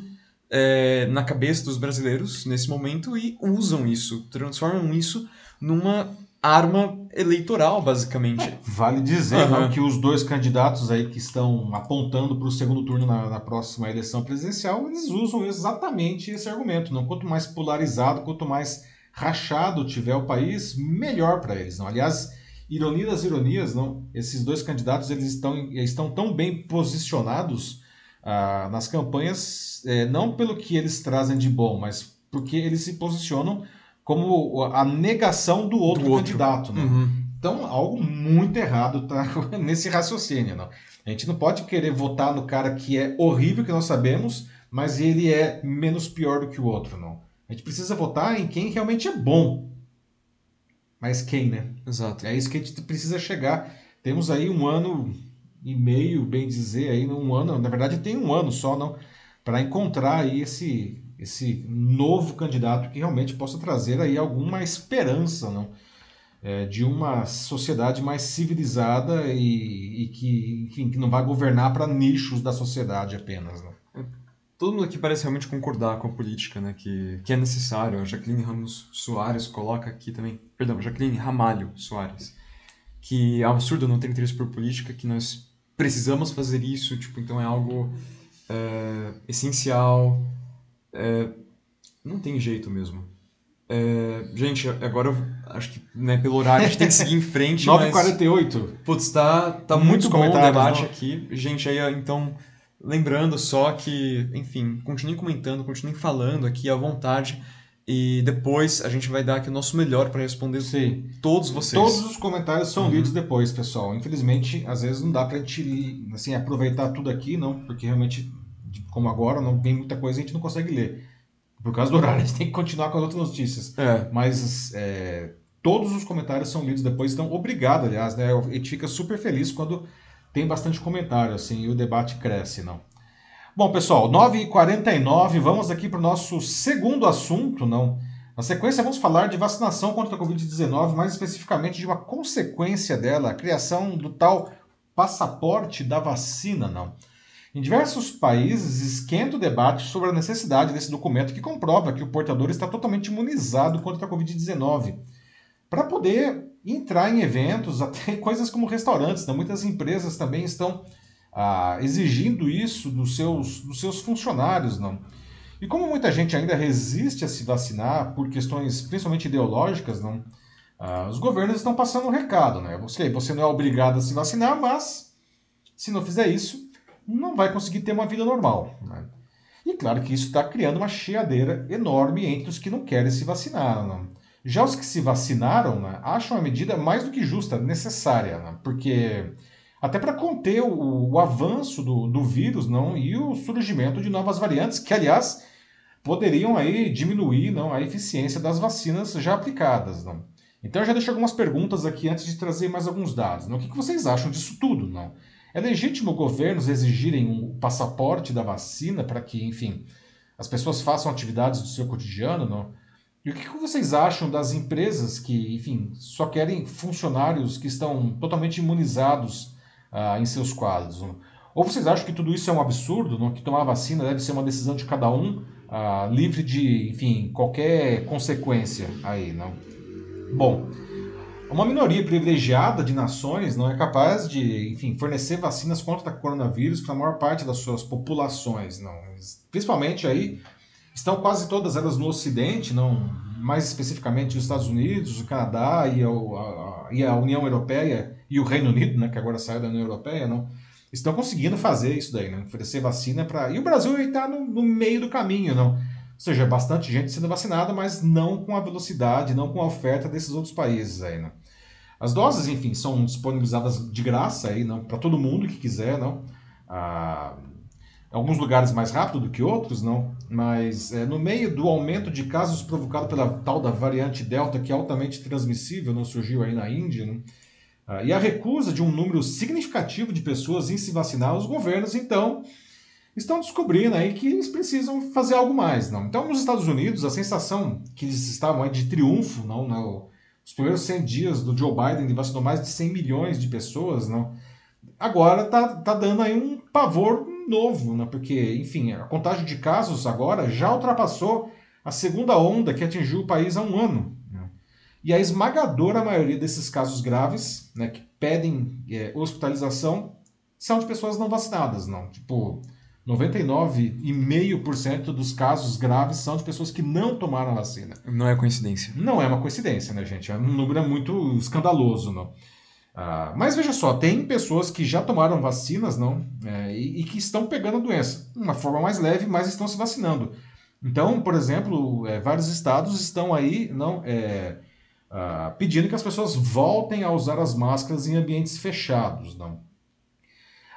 é, na cabeça dos brasileiros nesse momento e usam isso, transformam isso numa arma eleitoral, basicamente. Vale dizer Aham. não, que os dois candidatos aí que estão apontando para o segundo turno na, na próxima eleição presidencial, eles usam exatamente esse argumento. Não? Quanto mais polarizado, quanto mais rachado tiver o país, melhor para eles. Não? Aliás, ironia das ironias, não? esses dois candidatos eles estão, estão tão bem posicionados ah, nas campanhas, eh, não pelo que eles trazem de bom, mas porque eles se posicionam como a negação do outro, Do outro. candidato. Não? Uhum. Então, algo muito errado tá nesse raciocínio, não. A gente não pode querer votar no cara que é horrível, que nós sabemos, mas ele é menos pior do que o outro, não. A gente precisa votar em quem realmente é bom. Mas quem, né? Exato. É isso que a gente precisa chegar. Temos aí um ano e meio, bem dizer, aí um ano, na verdade tem um ano só, não, para encontrar aí esse esse novo candidato que realmente possa trazer aí alguma esperança, não? É, de uma sociedade mais civilizada e, e que, enfim, que não vai governar para nichos da sociedade apenas? Todo mundo aqui parece realmente concordar com a política, né? Que, que é necessário. A Jaqueline Ramos Soares coloca aqui também. Perdão, Jaqueline Ramalho Soares. Que é um absurdo não ter interesse por política, que nós precisamos fazer isso, tipo, então é algo é, essencial. É, não tem jeito mesmo. É, gente, agora eu acho que né, pelo horário a gente tem que seguir em frente, mas... 9h48. Putz, tá, tá Muitos muito bom o debate não? aqui. Gente, aí, então, lembrando só que, enfim, continuem comentando, continuem falando aqui à vontade. E depois a gente vai dar aqui o nosso melhor para responder Sim. todos vocês. Todos os comentários são Uhum. lidos depois, pessoal. Infelizmente, às vezes não dá pra gente assim, aproveitar tudo aqui, não, porque realmente, como agora, não tem muita coisa a gente não consegue ler. Por causa do horário, a gente tem que continuar com as outras notícias. É, Mas é, todos os comentários são lidos depois, então obrigado, aliás, né? A gente fica super feliz quando tem bastante comentário, assim, e o debate cresce, não. Bom, pessoal, 9h49, vamos aqui para o nosso segundo assunto, não. Na sequência, vamos falar de vacinação contra a Covid-19, mais especificamente de uma consequência dela, a criação do tal passaporte da vacina, não. Em diversos países esquenta o debate sobre a necessidade desse documento que comprova que o portador está totalmente imunizado contra a Covid-19. Para poder entrar em eventos, até coisas como restaurantes, né? muitas empresas também estão ah, exigindo isso dos seus, dos seus funcionários. Não? E como muita gente ainda resiste a se vacinar por questões principalmente ideológicas, não? Ah, os governos estão passando um recado. Né? Você, você não é obrigado a se vacinar, mas se não fizer isso, não vai conseguir ter uma vida normal. Né? E claro que isso está criando uma cheadeira enorme entre os que não querem se vacinar. Né? Já os que se vacinaram né, acham a medida mais do que justa, necessária, né? porque até para conter o, o avanço do, do vírus não, e o surgimento de novas variantes, que aliás poderiam aí diminuir não, a eficiência das vacinas já aplicadas. Não. Então eu já deixo algumas perguntas aqui antes de trazer mais alguns dados. Não? O que, que vocês acham disso tudo? Não? É legítimo governos exigirem um passaporte da vacina para que, enfim, as pessoas façam atividades do seu cotidiano, não? E o que vocês acham das empresas que, enfim, só querem funcionários que estão totalmente imunizados ah, em seus quadros? Ou vocês acham que tudo isso é um absurdo, não? que tomar vacina deve ser uma decisão de cada um, ah, livre de, enfim, qualquer consequência aí, não? Bom, uma minoria privilegiada de nações não é capaz de, enfim, fornecer vacinas contra o coronavírus para a maior parte das suas populações, não. Principalmente aí estão quase todas elas no Ocidente, não, mais especificamente os Estados Unidos, o Canadá e a, a, e a União Europeia e o Reino Unido, né, que agora saiu da União Europeia, não, estão conseguindo fazer isso daí, né, oferecer vacina para e o Brasil está no, no meio do caminho, não. Ou seja, bastante gente sendo vacinada, mas não com a velocidade, não com a oferta desses outros países aí, né? As doses, enfim, são disponibilizadas de graça aí, não, para todo mundo que quiser, não. Ah, alguns lugares mais rápido do que outros, não. Mas é, no meio do aumento de casos provocado pela tal da variante Delta, que é altamente transmissível, não surgiu aí na Índia, não? Ah, e a recusa de um número significativo de pessoas em se vacinar, os governos, então, estão descobrindo aí que eles precisam fazer algo mais. Não? Então, nos Estados Unidos, a sensação que eles estavam aí de triunfo, não, não, os primeiros 100 dias do Joe Biden, ele vacinou mais de 100 milhões de pessoas, não, agora tá, tá dando aí um pavor novo, né? porque, enfim, a contagem de casos agora já ultrapassou a segunda onda que atingiu o país há um ano. Né? E a esmagadora maioria desses casos graves, né, que pedem é, hospitalização, são de pessoas não vacinadas, não. Tipo, 99,5% dos casos graves são de pessoas que não tomaram a vacina. Não é coincidência. Não é uma coincidência, né, gente? É um número muito escandaloso, não? Ah, mas veja só, tem pessoas que já tomaram vacinas, não? É, e, e, que estão pegando a doença. Uma forma mais leve, mas estão se vacinando. Então, por exemplo, é, vários estados estão aí, não? É, ah, pedindo que as pessoas voltem a usar as máscaras em ambientes fechados, não?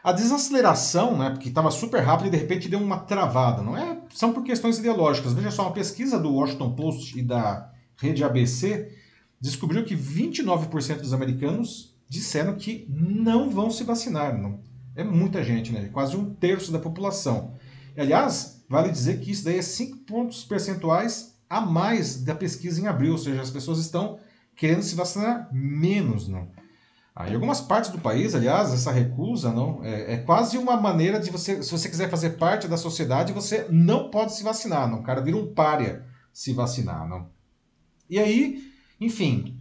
A desaceleração, né, porque estava super rápido e de repente deu uma travada, não é? São por questões ideológicas. Veja só, uma pesquisa do Washington Post e da rede ABC descobriu que 29% dos americanos disseram que não vão se vacinar. Não. É muita gente, né? Quase um terço da população. Aliás, vale dizer que isso daí é 5 pontos percentuais a mais da pesquisa em abril, ou seja, as pessoas estão querendo se vacinar menos, não. Em algumas partes do país, aliás, essa recusa não é, é, quase uma maneira de você, se você quiser fazer parte da sociedade, você não pode se vacinar, não. O cara vira um párea se vacinar, não. E aí, enfim,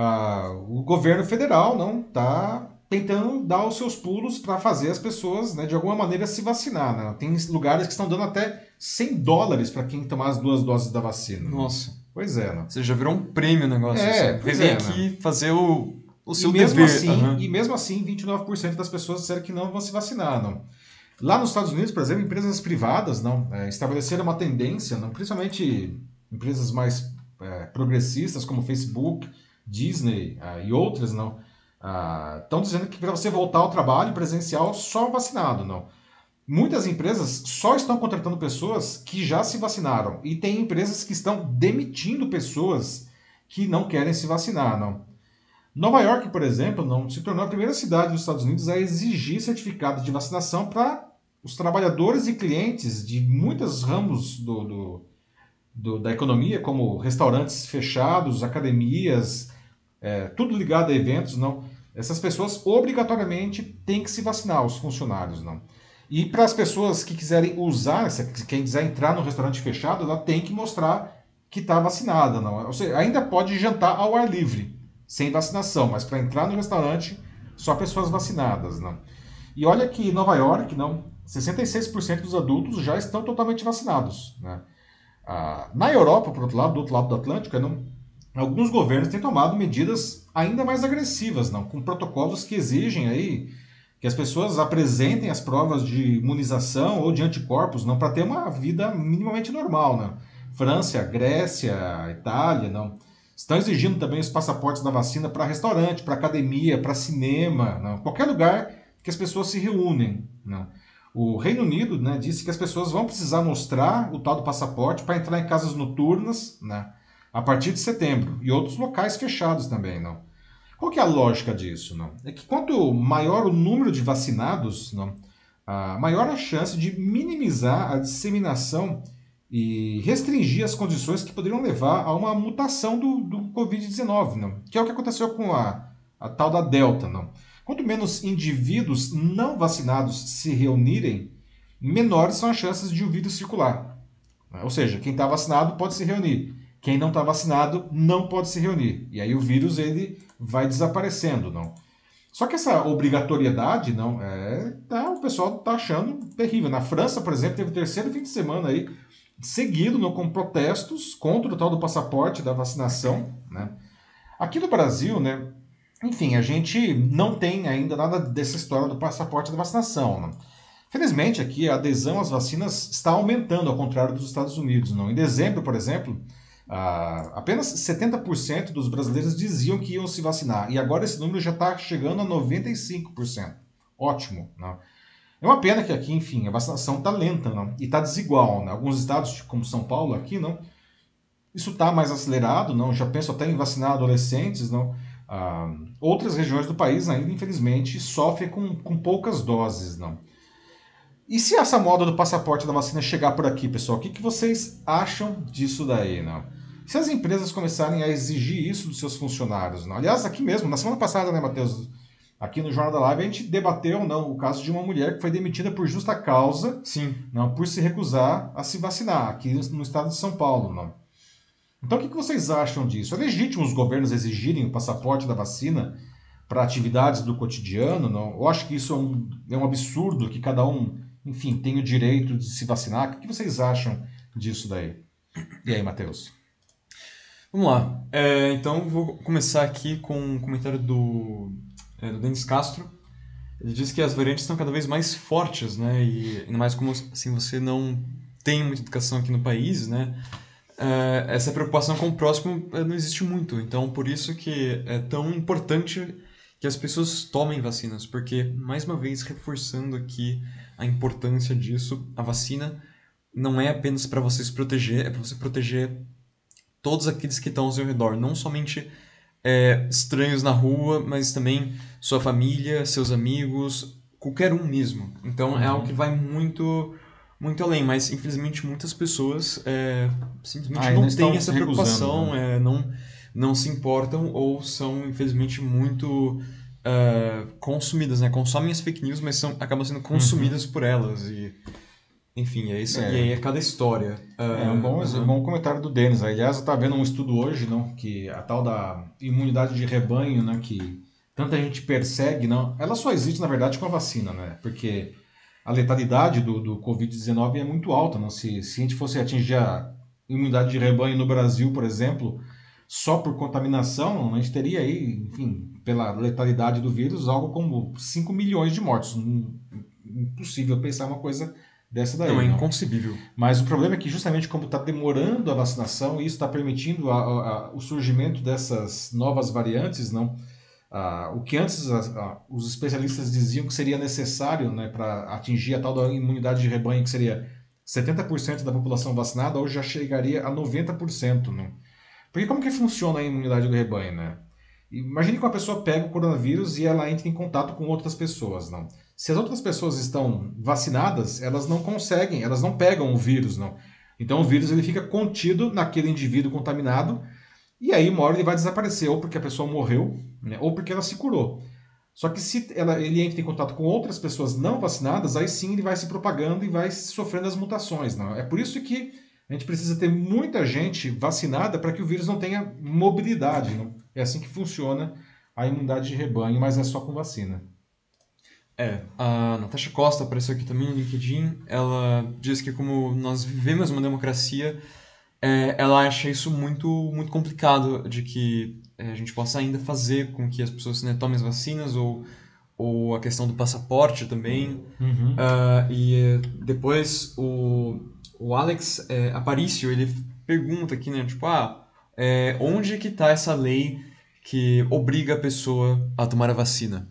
ah, o governo federal não está tentando dar os seus pulos para fazer as pessoas, né, de alguma maneira, se vacinar. Né? Tem lugares que estão dando até 100 dólares para quem tomar as duas doses da vacina. Nossa. Né? Pois é, não. Você já virou um prêmio o negócio. É, você vem é, aqui né? fazer o o seu e mesmo dever. Assim, uhum. E mesmo assim, 29% das pessoas disseram que não vão se vacinar. Não. Lá nos Estados Unidos, por exemplo, empresas privadas não é, estabeleceram uma tendência, não, principalmente empresas mais é, progressistas como Facebook, Disney uh, e outras, não estão uh, dizendo que para você voltar ao trabalho presencial só vacinado, não. Muitas empresas só estão contratando pessoas que já se vacinaram e tem empresas que estão demitindo pessoas que não querem se vacinar, não. Nova York, por exemplo, não se tornou a primeira cidade dos Estados Unidos a exigir certificado de vacinação para os trabalhadores e clientes de muitos ramos do, do, do, da economia, como restaurantes fechados, academias, é, tudo ligado a eventos, não. Essas pessoas obrigatoriamente têm que se vacinar, os funcionários, não. E para as pessoas que quiserem usar, quem quiser entrar no restaurante fechado, ela tem que mostrar que está vacinada, não. Ou seja, ainda pode jantar ao ar livre, sem vacinação, mas para entrar no restaurante, só pessoas vacinadas. Não? E olha que em Nova York, não, 66% dos adultos já estão totalmente vacinados. Né? Ah, na Europa, por outro lado, do outro lado do Atlântico, não, alguns governos têm tomado medidas ainda mais agressivas, não, com protocolos que exigem aí que as pessoas apresentem as provas de imunização ou de anticorpos não para ter uma vida minimamente normal, né? França, Grécia, Itália, não Estão exigindo também os passaportes da vacina para restaurante, para academia, para cinema, não? qualquer lugar que as pessoas se reúnem. Não? O Reino Unido né, disse que as pessoas vão precisar mostrar o tal do passaporte para entrar em casas noturnas né, a partir de setembro e outros locais fechados também. Não? Qual que é a lógica disso? Não? É que quanto maior o número de vacinados, não, maior a chance de minimizar a disseminação e restringir as condições que poderiam levar a uma mutação do, do Covid-19, que é o que aconteceu com a, a tal da Delta. Não? Quanto menos indivíduos não vacinados se reunirem, menores são as chances de o vírus circular. Ou seja, quem está vacinado pode se reunir. Quem não está vacinado não pode se reunir. E aí o vírus ele vai desaparecendo, não. Só que essa obrigatoriedade, não, é, tá, o pessoal está achando terrível. Na França, por exemplo, teve o terceiro fim de semana aí seguido não, com protestos contra o tal do passaporte da vacinação. Né? Aqui no Brasil, né, enfim, a gente não tem ainda nada dessa história do passaporte da vacinação. Felizmente, aqui a adesão às vacinas está aumentando, ao contrário dos Estados Unidos. Não? Em dezembro, por exemplo, ah, apenas 70% dos brasileiros diziam que iam se vacinar, e agora esse número já está chegando a 95%. Ótimo. Não? É uma pena que aqui, enfim, a vacinação está lenta não? e está desigual. Né? Alguns estados, como São Paulo, aqui, não, isso está mais acelerado. não. Já penso até em vacinar adolescentes. não. Ah, outras regiões do país ainda, infelizmente, sofrem com, com poucas doses. não. E se essa moda do passaporte da vacina chegar por aqui, pessoal, o que, que vocês acham disso daí? Não? Se as empresas começarem a exigir isso dos seus funcionários, não? aliás, aqui mesmo, na semana passada, né, Matheus? Aqui no Jornal da Live a gente debateu não, o caso de uma mulher que foi demitida por justa causa, Sim. não por se recusar a se vacinar, aqui no estado de São Paulo. Não. Então o que vocês acham disso? É legítimo os governos exigirem o passaporte da vacina para atividades do cotidiano? Não? Eu acho que isso é um, é um absurdo, que cada um, enfim, tem o direito de se vacinar. O que vocês acham disso daí? E aí, Matheus? Vamos lá. É, então vou começar aqui com um comentário do é, do Denis Castro. Ele diz que as variantes estão cada vez mais fortes, né? E ainda mais como assim você não tem muita educação aqui no país, né? É, essa preocupação com o próximo é, não existe muito. Então, por isso que é tão importante que as pessoas tomem vacinas, porque mais uma vez reforçando aqui a importância disso, a vacina não é apenas para você se proteger, é para você proteger todos aqueles que estão ao seu redor, não somente é, estranhos na rua, mas também sua família, seus amigos, qualquer um mesmo. Então uhum. é algo que vai muito muito além, mas infelizmente muitas pessoas é, simplesmente ah, não têm essa preocupação, né? é, não, não se importam ou são infelizmente muito uh, consumidas, né? Consomem as fake news, mas são, acabam sendo consumidas uhum. por elas e enfim, é isso. É. E aí é cada história. É um bom, um bom comentário do Denis. Aliás, eu estava vendo um estudo hoje, não, que a tal da imunidade de rebanho, né, que tanta gente persegue, não, ela só existe, na verdade, com a vacina, né? Porque a letalidade do, do Covid-19 é muito alta. Não? Se, se a gente fosse atingir a imunidade de rebanho no Brasil, por exemplo, só por contaminação, a gente teria aí, enfim, pela letalidade do vírus, algo como 5 milhões de mortos. Impossível pensar uma coisa dessa daí. Não, é inconcebível. Mas o problema é que justamente como está demorando a vacinação, isso está permitindo a, a, o surgimento dessas novas variantes, não? Ah, o que antes os especialistas diziam que seria necessário né, para atingir a tal da imunidade de rebanho, que seria 70% da população vacinada, hoje já chegaria a 90%. Né? Porque como que funciona a imunidade do rebanho? Né? Imagine que uma pessoa pega o coronavírus e ela entra em contato com outras pessoas. Não? Se as outras pessoas estão vacinadas, elas não conseguem, elas não pegam o vírus, não. Então o vírus ele fica contido naquele indivíduo contaminado e aí uma hora ele vai desaparecer, ou porque a pessoa morreu, né, ou porque ela se curou. Só que se ela, ele entra em contato com outras pessoas não vacinadas, aí sim ele vai se propagando e vai sofrendo as mutações. Não? É por isso que a gente precisa ter muita gente vacinada para que o vírus não tenha mobilidade. Não? É assim que funciona a imunidade de rebanho, mas é só com vacina. É, a Natasha Costa apareceu aqui também no LinkedIn. Ela diz que como nós vivemos uma democracia, é, ela acha isso muito, muito complicado de que é, a gente possa ainda fazer com que as pessoas né, tomem as vacinas ou, ou a questão do passaporte também. Uhum. Uh, e depois o, o Alex é, Aparício, ele pergunta aqui, né, tipo, ah, é, onde que está essa lei que obriga a pessoa a tomar a vacina?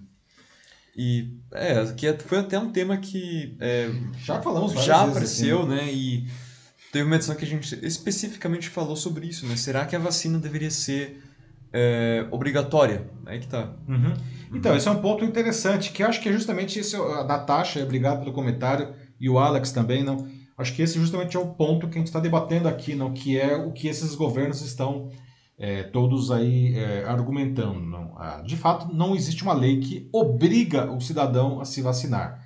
E é, que é, foi até um tema que é, já falamos já apareceu, assim, né? né? E teve uma edição que a gente especificamente falou sobre isso, né? Será que a vacina deveria ser é, obrigatória. Aí que tá. Uhum. Então, esse é um ponto interessante, que eu acho que é justamente esse, a Natasha, obrigado pelo comentário, e o Alex também, não. Acho que esse justamente é o ponto que a gente está debatendo aqui, não, que é o que esses governos estão é, todos aí é, argumentando. Não. Ah, de fato, não existe uma lei que obriga o cidadão a se vacinar.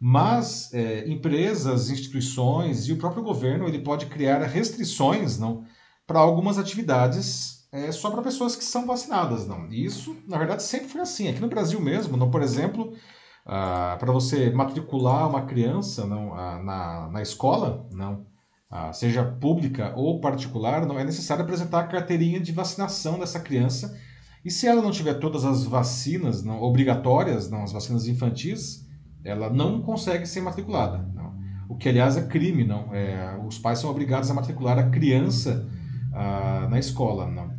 Mas é, empresas, instituições e o próprio governo ele pode criar restrições não para algumas atividades é, só para pessoas que são vacinadas. não. E isso, na verdade, sempre foi assim. Aqui no Brasil mesmo, não, por exemplo, ah, para você matricular uma criança não, ah, na, na escola, não, ah, seja pública ou particular, não é necessário apresentar a carteirinha de vacinação dessa criança. E se ela não tiver todas as vacinas não, obrigatórias, não, as vacinas infantis, ela não consegue ser matriculada. Não. O que, aliás, é crime. Não. É, os pais são obrigados a matricular a criança ah, na escola. Não.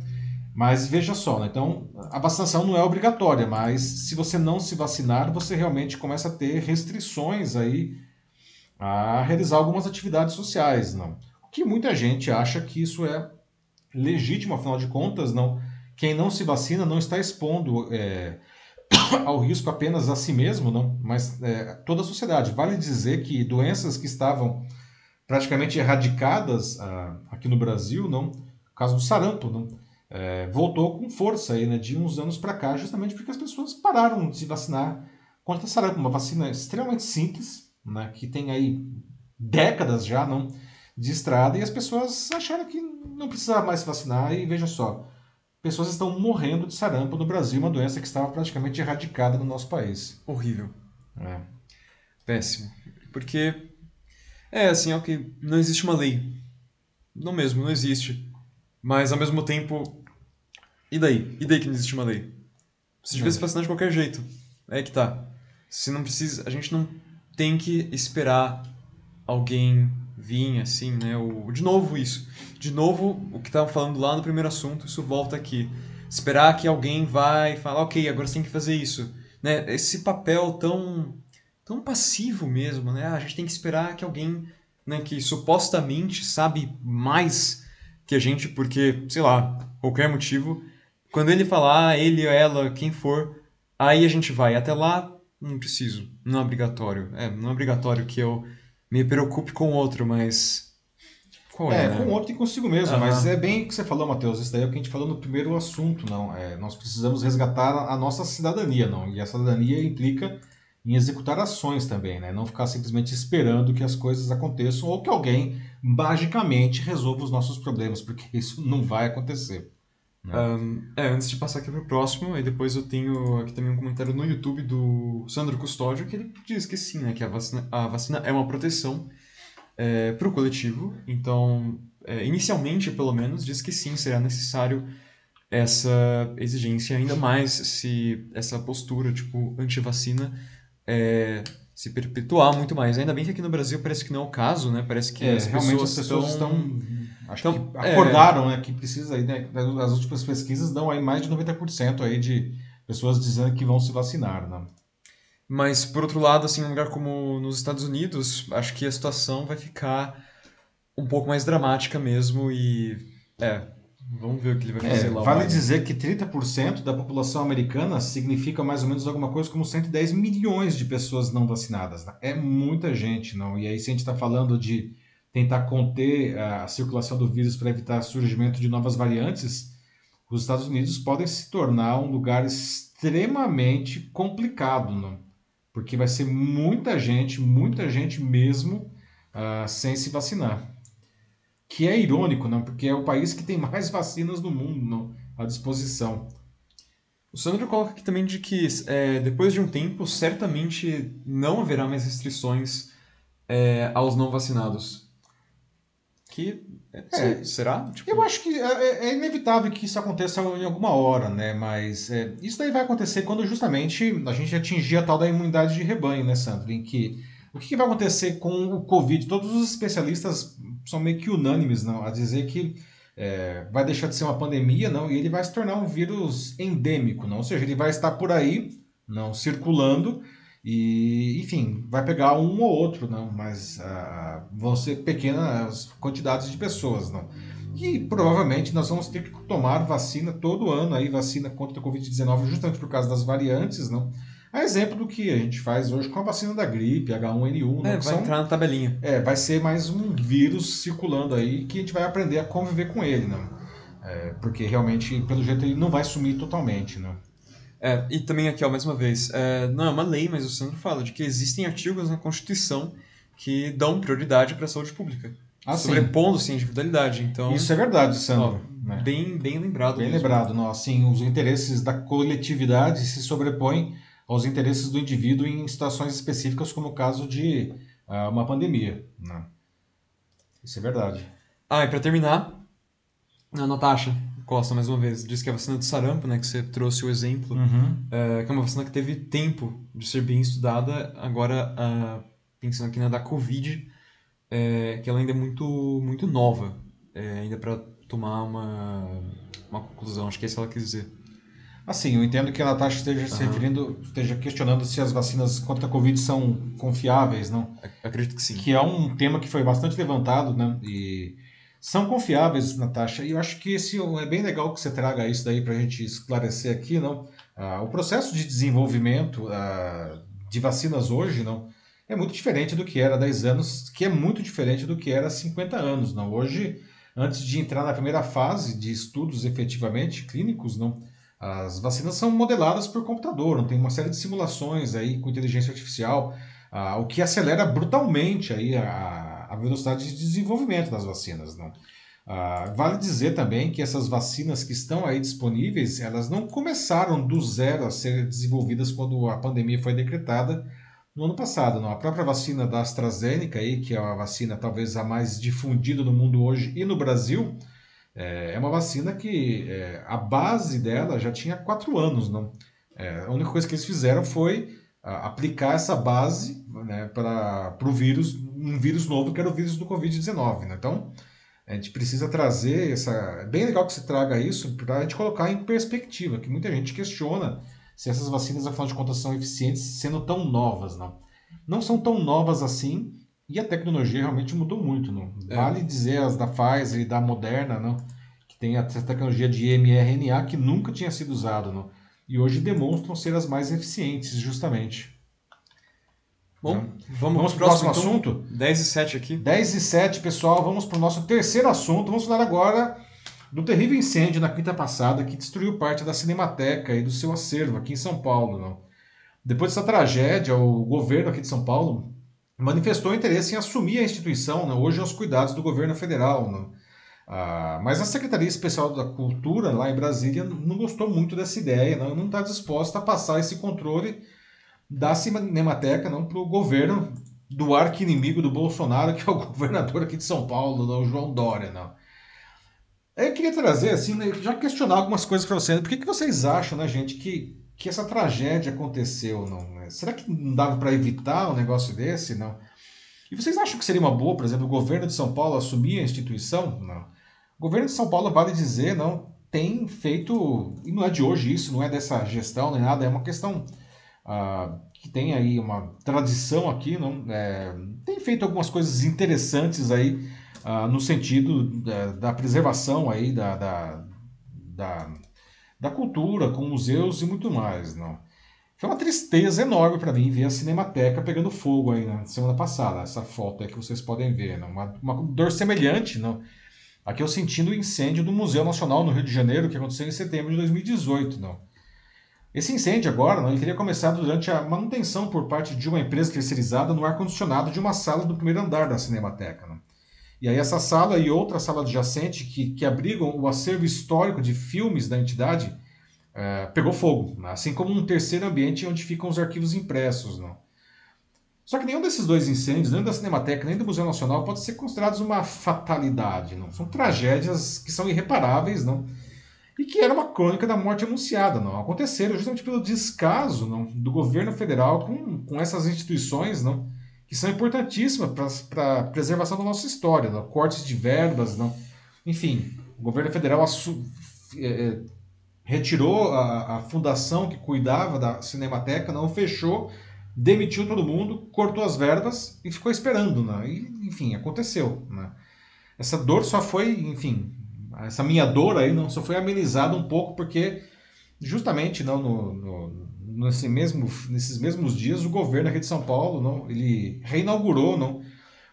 Mas veja só, né? então a vacinação não é obrigatória, mas se você não se vacinar, você realmente começa a ter restrições aí a realizar algumas atividades sociais, não? O que muita gente acha que isso é legítimo, afinal de contas, não? Quem não se vacina não está expondo é, ao risco apenas a si mesmo, não? Mas é, toda a sociedade. Vale dizer que doenças que estavam praticamente erradicadas ah, aqui no Brasil, não? O caso do sarampo, não? é, voltou com força aí, né, de uns anos para cá, justamente porque as pessoas pararam de se vacinar contra sarampo, uma vacina extremamente simples, né, que tem aí décadas já não de estrada, e as pessoas acharam que não precisava mais se vacinar, e veja só, pessoas estão morrendo de sarampo no Brasil, uma doença que estava praticamente erradicada no nosso país. Horrível. É. Péssimo. Porque, é assim, é que não existe uma lei. Não mesmo, não existe. Mas, ao mesmo tempo, e daí? E daí que não existe uma lei? Você devia se vacinar de qualquer jeito. É que tá. Se não precisa, a gente não tem que esperar alguém vir assim, né? O, de novo isso. De novo, o que tava falando lá no primeiro assunto, isso volta aqui. Esperar que alguém vai falar, ok, agora você tem que fazer isso. Né? Esse papel tão, tão passivo mesmo, né? A gente tem que esperar que alguém né, que supostamente sabe mais que a gente, porque, sei lá, qualquer motivo, quando ele falar, ele, ela, quem for, aí a gente vai. Até lá, não preciso. Não é obrigatório. É, não é obrigatório que eu me preocupe com outro, mas. Qual é, é né? com outro e consigo mesmo. Uhum. Mas é bem o que você falou, Matheus. Isso daí é o que a gente falou no primeiro assunto, não. É, nós precisamos resgatar a nossa cidadania, não. E a cidadania implica em executar ações também, né? Não ficar simplesmente esperando que as coisas aconteçam ou que alguém magicamente resolva os nossos problemas, porque isso não vai acontecer. Um, é, antes de passar aqui para o próximo, e depois eu tenho aqui também um comentário no YouTube do Sandro Custódio que ele diz que sim, né, que a vacina, a vacina é uma proteção é, para o coletivo. Então, é, inicialmente, pelo menos, diz que sim, será necessário essa exigência, ainda mais se essa postura, tipo, anti-vacina, é, se perpetuar muito mais. Ainda bem que aqui no Brasil parece que não é o caso, né? Parece que é, as realmente pessoas as pessoas estão, estão Acho então, que acordaram, é... né? Que precisa aí, né? As últimas pesquisas dão aí mais de 90% aí de pessoas dizendo que vão se vacinar, né? Mas, por outro lado, assim, um lugar como nos Estados Unidos, acho que a situação vai ficar um pouco mais dramática mesmo e... É, vamos ver o que ele vai fazer é, lá. Vale mais. dizer que 30% da população americana significa mais ou menos alguma coisa como 110 milhões de pessoas não vacinadas. Né? É muita gente, não? E aí, se a gente está falando de tentar conter a circulação do vírus para evitar surgimento de novas variantes, os Estados Unidos podem se tornar um lugar extremamente complicado, não? porque vai ser muita gente, muita gente mesmo, uh, sem se vacinar. Que é irônico, não? porque é o país que tem mais vacinas no mundo não? à disposição. O Sandro coloca aqui também de que é, depois de um tempo, certamente não haverá mais restrições é, aos não vacinados. Que é, será? Tipo... Eu acho que é, é, é, inevitável que isso aconteça em alguma hora, né? Mas é, isso daí vai acontecer quando justamente a gente atingir a tal da imunidade de rebanho, né, Sandro? Em que o que, que vai acontecer com o Covid? Todos os especialistas são meio que unânimes não, a dizer que é, vai deixar de ser uma pandemia, não, e ele vai se tornar um vírus endêmico, não, ou seja, ele vai estar por aí, não, circulando e, enfim, vai pegar um ou outro, não, mas uh, vão ser pequenas quantidades de pessoas, não. E provavelmente nós vamos ter que tomar vacina todo ano, aí vacina contra a Covid-19, justamente por causa das variantes, não? A exemplo do que a gente faz hoje com a vacina da gripe, H1N1. É, vai são, entrar na tabelinha. É, vai ser mais um vírus circulando aí que a gente vai aprender a conviver com ele, não? É, porque realmente, pelo jeito, ele não vai sumir totalmente, não? É, e também aqui, ó, mais uma vez, é, não é uma lei, mas o Sandro fala de que existem artigos na Constituição que dão prioridade para a saúde pública. Ah, sobrepondo-se à individualidade. Então, Isso é verdade, Sandro. Ó, né? bem, bem lembrado. Bem mesmo. lembrado. Não, assim, os interesses da coletividade se sobrepõem aos interesses do indivíduo em situações específicas, como o caso de uh, uma pandemia. Né? Isso é verdade. Ah, e para terminar, a Natasha Costa, mais uma vez, disse que a vacina de sarampo, né, que você trouxe o exemplo, uhum. é, que é uma vacina que teve tempo de ser bem estudada, agora, uh, pensando aqui na da Covid, é, que ela ainda é muito, muito nova, é, ainda para tomar uma, uma conclusão, acho que é isso que ela quis dizer. Assim, eu entendo que a Natasha esteja se referindo, esteja questionando se as vacinas contra a Covid são confiáveis, não? Acredito que sim. Que é um tema que foi bastante levantado, né? E são confiáveis, Natasha. E eu acho que esse é bem legal que você traga isso daí para a gente esclarecer aqui, não? Ah, o processo de desenvolvimento ah, de vacinas hoje, não? É muito diferente do que era há 10 anos, que é muito diferente do que era há 50 anos, não? Hoje, antes de entrar na primeira fase de estudos efetivamente clínicos, não? As vacinas são modeladas por computador, não tem uma série de simulações aí com inteligência artificial, ah, o que acelera brutalmente aí a, a, velocidade de desenvolvimento das vacinas. Não? Ah, vale dizer também que essas vacinas que estão aí disponíveis, elas não começaram do zero a ser desenvolvidas quando a pandemia foi decretada no ano passado. Não? A própria vacina da AstraZeneca, aí, que é a vacina talvez a mais difundida no mundo hoje e no Brasil, é, é uma vacina que é, a base dela já tinha quatro anos. Não? É, a única coisa que eles fizeram foi a, aplicar essa base né, para o vírus, um vírus novo que era o vírus do Covid-19. Né? Então, a gente precisa trazer essa. É bem legal que você traga isso para a gente colocar em perspectiva, que muita gente questiona se essas vacinas, afinal de contas, são eficientes sendo tão novas. Não, não são tão novas assim e a tecnologia realmente mudou muito, não? É. Vale dizer as da Pfizer e da Moderna, não? Que tem a tecnologia de mRNA que nunca tinha sido usado, não? E hoje demonstram ser as mais eficientes, justamente. Bom, vamos, vamos para o próximo, próximo então, assunto? 10 e 7 aqui. 10 e 7, pessoal. Vamos para o nosso terceiro assunto. Vamos falar agora do terrível incêndio na quinta passada que destruiu parte da Cinemateca e do seu acervo aqui em São Paulo. Não? Depois dessa tragédia, o governo aqui de São Paulo manifestou interesse em assumir a instituição, né, hoje aos cuidados do governo federal. Ah, mas a Secretaria Especial da Cultura, lá em Brasília, não gostou muito dessa ideia, não, não está disposta a passar esse controle da Cinemateca para o governo do arqui-inimigo do Bolsonaro, que é o governador aqui de São Paulo, o João Dória. Não. Eu queria trazer, assim, né, já questionar algumas coisas para vocês. Por que, que vocês acham, né, gente, que que essa tragédia aconteceu, não? Né? Será que não dava para evitar um negócio desse, não? E vocês acham que seria uma boa, por exemplo, o governo de São Paulo assumir a instituição? Não. O governo de São Paulo, vale dizer, não tem feito, e não é de hoje isso, não é dessa gestão nem nada, é uma questão ah, que tem aí uma tradição aqui, não? É, tem feito algumas coisas interessantes aí ah, no sentido da, da, preservação aí da, da, da da cultura, com museus e muito mais, não. Foi uma tristeza enorme para mim ver a Cinemateca pegando fogo aí na semana passada, essa foto aí que vocês podem ver, não. Uma, uma dor semelhante, não. Aqui eu sentindo o incêndio do Museu Nacional no Rio de Janeiro, que aconteceu em setembro de 2018, não. Esse incêndio agora, não, ele teria começado durante a manutenção por parte de uma empresa terceirizada no ar-condicionado de uma sala do primeiro andar da Cinemateca. Não. E aí essa sala e outra sala adjacente que, que abrigam o acervo histórico de filmes da entidade é, pegou fogo, né? assim como um terceiro ambiente onde ficam os arquivos impressos. Não? Só que nenhum desses dois incêndios, nem da Cinemateca nem do Museu Nacional, pode ser considerados uma fatalidade. Não? São tragédias que são irreparáveis não? E que era uma crônica da morte anunciada. Não? Aconteceram justamente pelo descaso não? do governo federal com, com essas instituições não? que são importantíssimas para a preservação da nossa história, né? cortes de verbas, não? enfim, o governo federal é, é, retirou a, a, fundação que cuidava da Cinemateca, não fechou, demitiu todo mundo, cortou as verbas e ficou esperando, né? e, enfim, aconteceu. Né? Essa dor só foi, enfim, essa minha dor aí não só foi amenizada um pouco porque justamente não no, no, nesse mesmo, nesses mesmos dias o governo aqui de São Paulo não ele reinaugurou não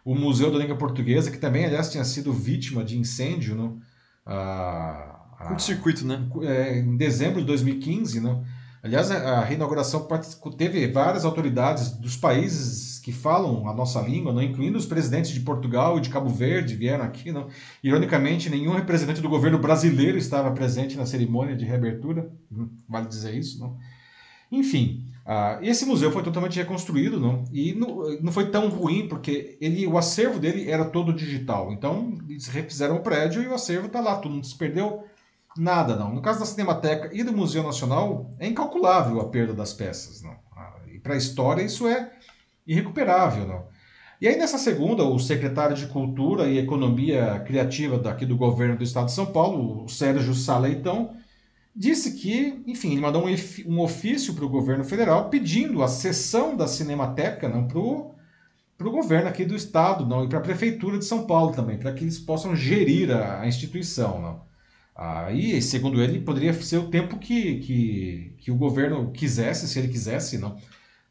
o Museu da Língua Portuguesa que também aliás tinha sido vítima de incêndio não a, a, curto-circuito né? É, em dezembro de 2015 não. Aliás, a reinauguração teve várias autoridades dos países que falam a nossa língua, não incluindo os presidentes de Portugal e de Cabo Verde vieram aqui. Não. Ironicamente, nenhum representante do governo brasileiro estava presente na cerimônia de reabertura, hum, vale dizer isso. Não. Enfim, uh, esse museu foi totalmente reconstruído não, e não, não foi tão ruim porque ele, o acervo dele era todo digital. Então, eles refizeram o prédio e o acervo está lá, tudo não se perdeu Nada, não. No caso da Cinemateca e do Museu Nacional, é incalculável a perda das peças, não. Ah, e para a história isso é irrecuperável, não. E aí nessa segunda, o secretário de Cultura e Economia Criativa daqui do governo do Estado de São Paulo, o Sérgio Saleitão, disse que, enfim, ele mandou um ofício para o governo federal pedindo a cessão da Cinemateca para o governo aqui do estado não e para a prefeitura de São Paulo também, para que eles possam gerir a, a instituição, não. Aí, segundo ele, poderia ser o tempo que, que, que o governo quisesse, se ele quisesse, não.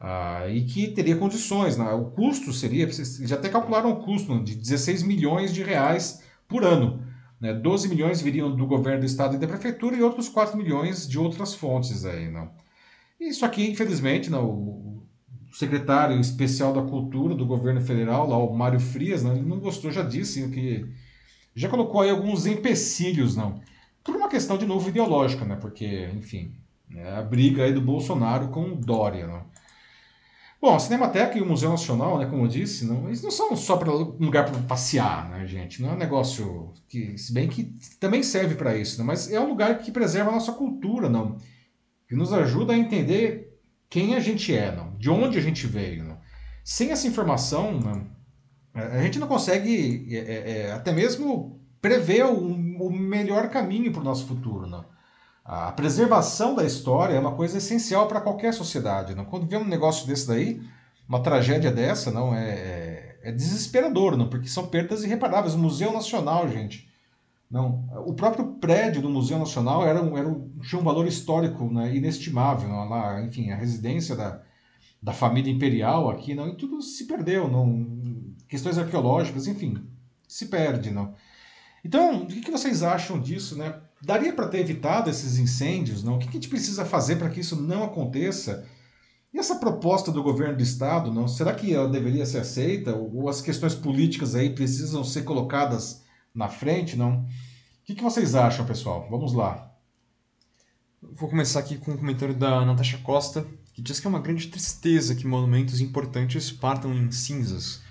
Ah, e que teria condições. Né? O custo seria, já até calcularam o custo de 16 milhões de reais por ano. Né? 12 milhões viriam do governo do estado e da prefeitura e outros 4 milhões de outras fontes. Aí, não. Isso aqui, infelizmente, não, o secretário especial da cultura do governo federal, lá, o Mário Frias, não, ele não gostou, já disse que já colocou aí alguns empecilhos, não por uma questão, de novo, ideológica, né? Porque, enfim, é a briga aí do Bolsonaro com o Dória, né? Bom, a Cinemateca e o Museu Nacional, né, como eu disse, não, eles não são só para um lugar para passear, né, gente? Não é um negócio que, se bem que também serve para isso, né, mas é um lugar que preserva a nossa cultura, não? Que nos ajuda a entender quem a gente é, não? De onde a gente veio, não? Sem essa informação, não, a gente não consegue é, é, é até mesmo prever o, o melhor caminho para o nosso futuro. Né? A preservação da história é uma coisa essencial para qualquer sociedade. Não? Quando vê um negócio desse daí, uma tragédia dessa, não é, é, é desesperador, não? porque são perdas irreparáveis. O Museu Nacional, gente. Não, o próprio prédio do Museu Nacional era era tinha um valor histórico né, inestimável. Não? Lá, enfim, a residência da, da família imperial aqui, não, e tudo se perdeu. Não, questões arqueológicas, enfim, se perde. Não. Então, o que vocês acham disso, né? Daria para ter evitado esses incêndios, não? O que a gente precisa fazer para que isso não aconteça? E essa proposta do governo do estado, não? Será que ela deveria ser aceita ou as questões políticas aí precisam ser colocadas na frente, não? O que vocês acham, pessoal? Vamos lá. Vou começar aqui com um comentário da Natasha Costa, que diz que é uma grande tristeza que monumentos importantes partam em cinzas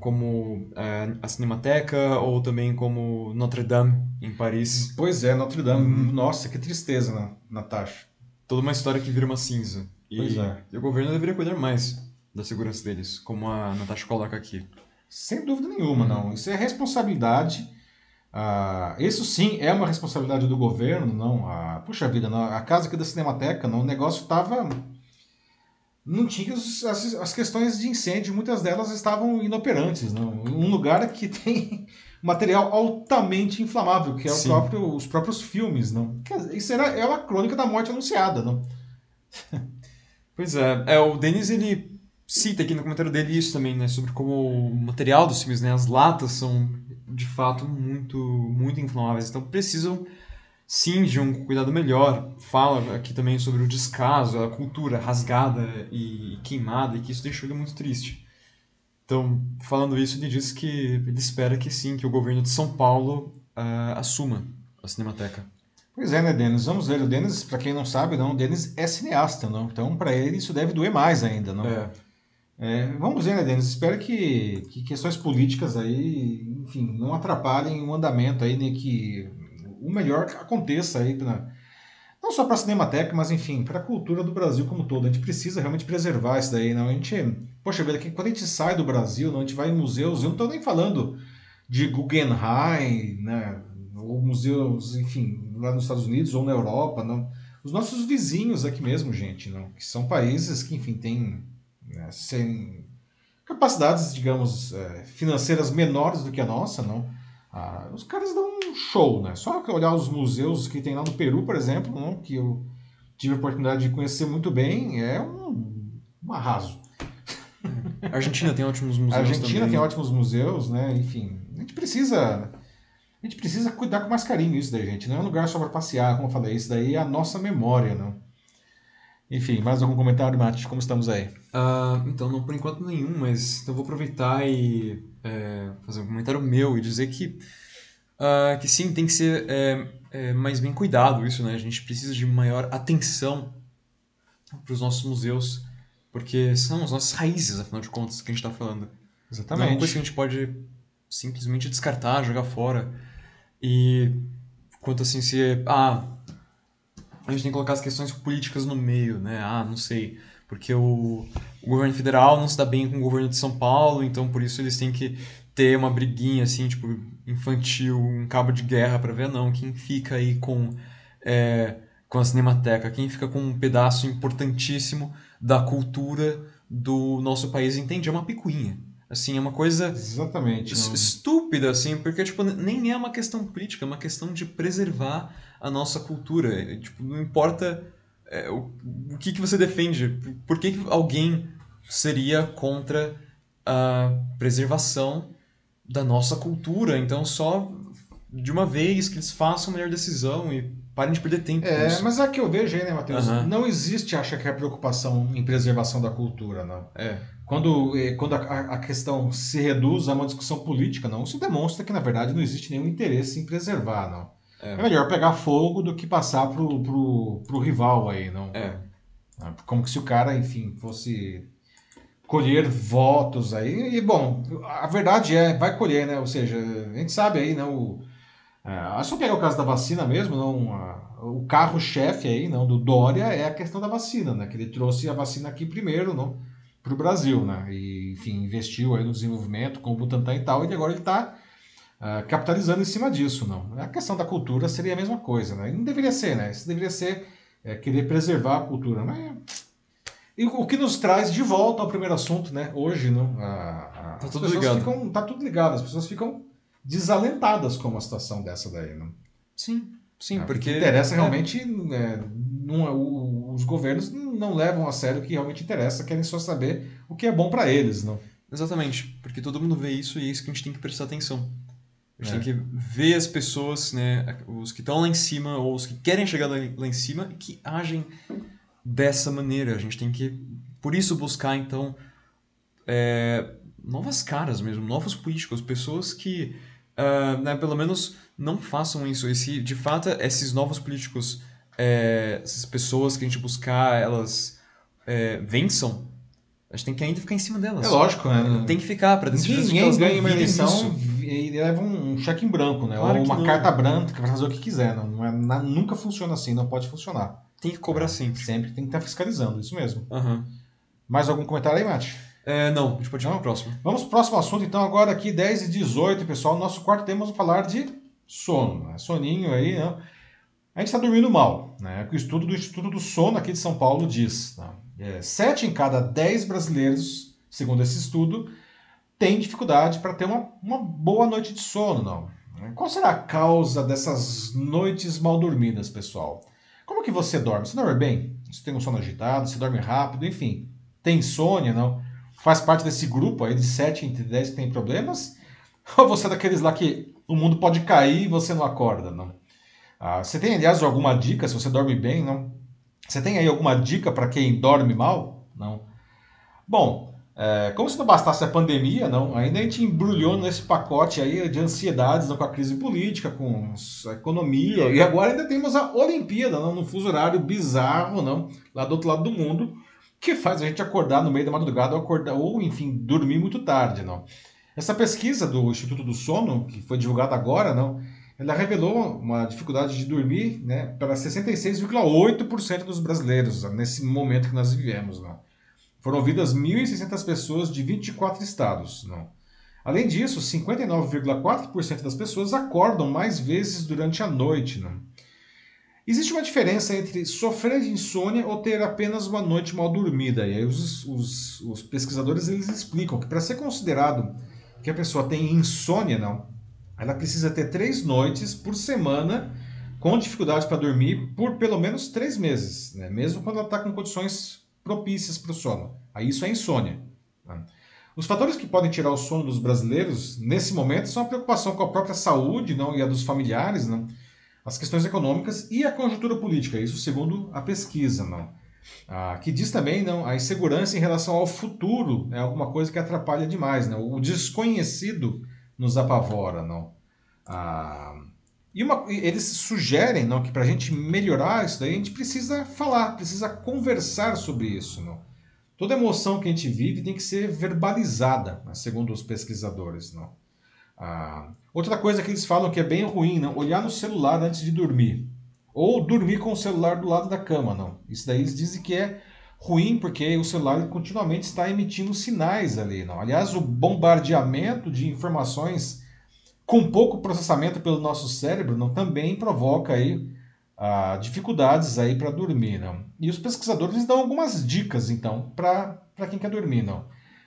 como é, a Cinemateca ou também como Notre Dame em Paris. Pois é, Notre Dame. Hum. Nossa, que tristeza, né, Natasha. Toda uma história que vira uma cinza. E, pois é. e o governo deveria cuidar mais da segurança deles, como a Natasha coloca aqui. Sem dúvida nenhuma, não. Isso é responsabilidade. Ah, isso sim é uma responsabilidade do governo, não. Ah, puxa vida, não. a casa aqui da Cinemateca, não, o negócio estava não tinha as, as questões de incêndio, muitas delas estavam inoperantes. Não? Um lugar que tem material altamente inflamável, que é o próprio, os próprios filmes. Não? Isso era, é uma crônica da morte anunciada. Não? Pois é, é o Denis ele cita aqui no comentário dele isso também, né, sobre como o material dos filmes, né, as latas são de fato muito muito inflamáveis, então precisam sim de um cuidado melhor. Fala aqui também sobre o descaso, a cultura rasgada e queimada, e que isso deixou ele muito triste. Então, falando isso, ele diz que ele espera que sim, que o governo de São Paulo uh, assuma a Cinemateca. Pois é, né, Denis? Vamos ver. O Denis, para quem não sabe, não, o Denis é cineasta, não? Então, para ele, isso deve doer mais ainda, não? É. É, vamos ver, né, Denis? Espero que, que questões políticas aí, enfim, não atrapalhem o andamento aí, né, que o melhor aconteça aí, pra, não só para a Cinemateca, mas enfim, para a cultura do Brasil como todo. A gente precisa realmente preservar isso daí, não? A gente, poxa vida, quando a gente sai do Brasil, não, a gente vai em museus, eu não estou nem falando de Guggenheim, né, ou museus, enfim, lá nos Estados Unidos ou na Europa, não. Os nossos vizinhos aqui mesmo, gente, não, que são países que, enfim, têm né, sem capacidades, digamos, eh, financeiras menores do que a nossa, não Ah, os caras dão um show, né? Só olhar os museus que tem lá no Peru, por exemplo, né? que eu tive a oportunidade de conhecer muito bem, é um, um arraso. A Argentina tem ótimos museus. A Argentina também. tem ótimos museus, né? Enfim, a gente precisa. A gente precisa cuidar com mais carinho isso daí, gente. Não é um lugar só para passear, como eu falei. Isso daí é a nossa memória, não? Enfim, mais algum comentário, Mate? Como estamos aí? Ah, então, não por enquanto nenhum, mas eu vou aproveitar e é, fazer um comentário meu e dizer que, ah, que sim, tem que ser é, é, mais bem cuidado isso, né? A gente precisa de maior atenção para os nossos museus, porque são as nossas raízes, afinal de contas, que a gente está falando. Não é uma Exatamente. coisa que a gente pode simplesmente descartar, jogar fora. E quanto assim se ah, a gente tem que colocar as questões políticas no meio, né? Ah, não sei, porque o, o governo federal não se dá bem com o governo de São Paulo, então por isso eles têm que ter uma briguinha assim, tipo, infantil, um cabo de guerra para ver não, quem fica aí com é, com a Cinemateca, quem fica com um pedaço importantíssimo da cultura do nosso país entende, é uma picuinha. Assim, é uma coisa Exatamente. estúpida, assim, porque, tipo, nem é uma questão política, é uma questão de preservar a nossa cultura. Tipo, não importa é, o, o que, que você defende, por que, que alguém seria contra a preservação da nossa cultura. Então, só de uma vez que eles façam a melhor decisão e parem de perder tempo É, mas é que eu vejo aí, né, Matheus? Aham. Não existe, acha que é preocupação em preservação da cultura, não. É, Quando, eh, quando a, a- a questão se reduz a uma discussão política, não, isso demonstra que, na verdade, não existe nenhum interesse em preservar, não. É. É, melhor pegar fogo do que passar pro, pro, pro rival aí, não. é. Como que se o cara, enfim, fosse colher votos aí. E, bom, a verdade é, vai colher, né? Ou seja, a gente sabe aí, não. O, é, só pegar o caso da vacina mesmo, não. a- o carro-chefe aí, não, do Dória é a questão da vacina, né? Que ele trouxe a vacina aqui primeiro, não, para o Brasil, né? E, enfim, investiu aí no desenvolvimento com o Butantan e tal, e agora ele está capitalizando em cima disso, não. A questão da cultura seria a mesma coisa, né? E não deveria ser, né? Isso deveria ser é, querer preservar a cultura, mas e o que nos traz de volta ao primeiro assunto, né? Hoje, não? A, a, Tá as tudo pessoas ligado. Ficam, tá tudo ligado. As pessoas ficam desalentadas com uma situação dessa daí, não? Sim, sim, Ah, porque... O que interessa é, realmente, é, não é- o- os governos não levam a sério o que realmente interessa, querem só saber o que é bom para eles, não? Exatamente, porque todo mundo vê isso e é isso que a gente tem que prestar atenção. A gente É. tem que ver as pessoas, né, os que estão lá em cima ou os que querem chegar lá, lá em cima e que agem dessa maneira. A gente tem que, por isso, buscar então é, novas caras mesmo, novos políticos, pessoas que, ah, né, pelo menos, não façam isso. E se de fato esses novos políticos, é, essas pessoas que a gente buscar, elas é, vençam, a gente tem que ainda ficar em cima delas. É lógico, né? Tem que ficar para decidir Ninguém ganha uma eleição. E leva um cheque em branco, né? Claro Ou uma não. carta branca para fazer o que quiser. Não, não é, na- nunca funciona assim, não pode funcionar. Tem que cobrar sempre. Sempre tem que estar fiscalizando, isso mesmo. Aham. Mais algum comentário aí, Mate? É, não, a gente pode ir Não? pro próximo. Vamos pro próximo assunto, então, agora aqui, 10 e 18, pessoal. Nosso quarto tema, vamos falar de sono. Né? Soninho aí, né? A gente está dormindo mal, né? O estudo do Instituto do Sono aqui de São Paulo diz. Né? É, sete em cada 10 brasileiros, segundo esse estudo, tem dificuldade para ter uma, uma boa noite de sono, não. Qual será a causa dessas noites mal dormidas, pessoal? Como que você dorme? Você dorme bem? Você tem um sono agitado? Você dorme rápido? Enfim, tem insônia, não? Faz parte desse grupo aí de 7 entre 10 que tem problemas? Ou você é daqueles lá que o mundo pode cair e você não acorda, não? Ah, você tem, aliás, alguma dica se você dorme bem, não? Você tem aí alguma dica para quem dorme mal? Não. Bom, é, como se não bastasse a pandemia, não, ainda a gente embrulhou nesse pacote aí de ansiedades não, com a crise política, com a economia, e agora ainda temos a Olimpíada, não, no fuso horário bizarro, não, lá do outro lado do mundo, que faz a gente acordar no meio da madrugada ou, acordar, ou enfim, dormir muito tarde, não. Essa pesquisa do Instituto do Sono, que foi divulgada agora, não, ela revelou uma dificuldade de dormir né, para 66,8% dos brasileiros nesse momento que nós vivemos. Não. Foram ouvidas 1.600 pessoas de 24 estados. Não. Além disso, 59,4% das pessoas acordam mais vezes durante a noite. Não. Existe uma diferença entre sofrer de insônia ou ter apenas uma noite mal dormida. E aí os, os, os pesquisadores eles explicam que para ser considerado que a pessoa tem insônia, não, ela precisa ter três noites por semana com dificuldade para dormir por pelo menos três meses, né? mesmo quando ela está com condições propícias para o sono. Aí isso é insônia. Né? Os fatores que podem tirar o sono dos brasileiros nesse momento são a preocupação com a própria saúde não, e a dos familiares, não, as questões econômicas e a conjuntura política, isso segundo a pesquisa. Não. Ah, que diz também não, a insegurança em relação ao futuro é alguma coisa que atrapalha demais. Não. O desconhecido nos apavora. Não. Ah, e uma, eles sugerem não, que para a gente melhorar isso daí, a gente precisa falar, precisa conversar sobre isso. Não. Toda emoção que a gente vive tem que ser verbalizada, né, segundo os pesquisadores. Não. Ah, outra coisa que eles falam que é bem ruim, não, olhar no celular antes de dormir. Ou dormir com o celular do lado da cama, não. Isso daí eles dizem que é ruim porque o celular continuamente está emitindo sinais ali, não. Aliás, o bombardeamento de informações com pouco processamento pelo nosso cérebro não também provoca aí ah, dificuldades aí para dormir, não. E os pesquisadores dão algumas dicas então para quem quer dormir, não.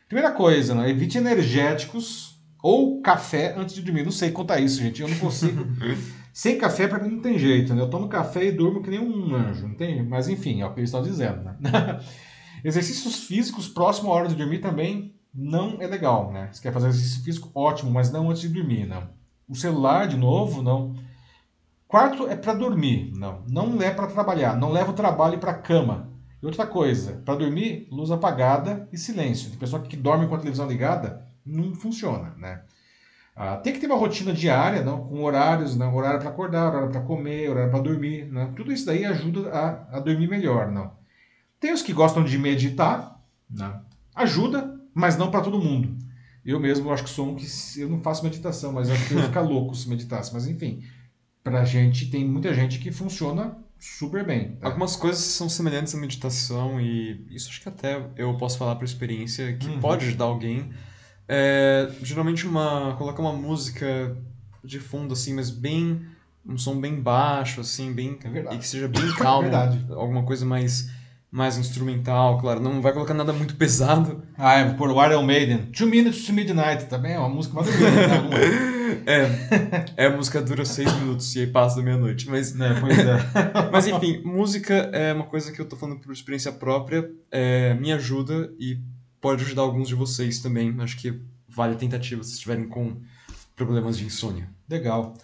Primeira coisa, não, evite energéticos ou café antes de dormir. Não sei contar isso, gente. Eu não consigo. Sem café, para mim, não tem jeito. Né? Eu tomo café e durmo que nem um anjo, não tem? Mas enfim, é o que eles estão dizendo. Né? Exercícios físicos próximo à hora de dormir também não é legal. Né? Se quer fazer exercício físico, ótimo, mas não antes de dormir. Não. O celular, de novo, não. Quarto é para dormir, não. Não é para trabalhar. Não leva o trabalho para cama. E outra coisa, para dormir, luz apagada e silêncio. Tem pessoa que dorme com a televisão ligada, não funciona, né? Ah, tem que ter uma rotina diária, não, com horários, não, horário para acordar, horário para comer, horário para dormir. Não. Tudo isso daí ajuda a, a dormir melhor. Não. Tem os que gostam de meditar, não. ajuda, mas não para todo mundo. Eu mesmo acho que sou um que eu não faço meditação, mas acho que eu ia ficar louco se meditasse. Mas enfim, pra gente tem muita gente que funciona super bem. Tá? Algumas coisas são semelhantes à meditação e isso acho que até eu posso falar por experiência que uhum. pode ajudar alguém é, geralmente uma coloca uma música de fundo assim, mas bem um som bem baixo assim, bem é e que seja bem calmo, é alguma coisa mais mais instrumental, claro, não vai colocar nada muito pesado. Ah, é, por Iron Maiden, Two Minutes to Midnight também é uma música mais né? é, é, a música dura seis minutos e aí passa da meia-noite, mas... É, pois é. mas enfim, música é uma coisa que eu tô falando por experiência própria, é, me ajuda e pode ajudar alguns de vocês também. Acho que vale a tentativa se estiverem com problemas de insônia. Legal.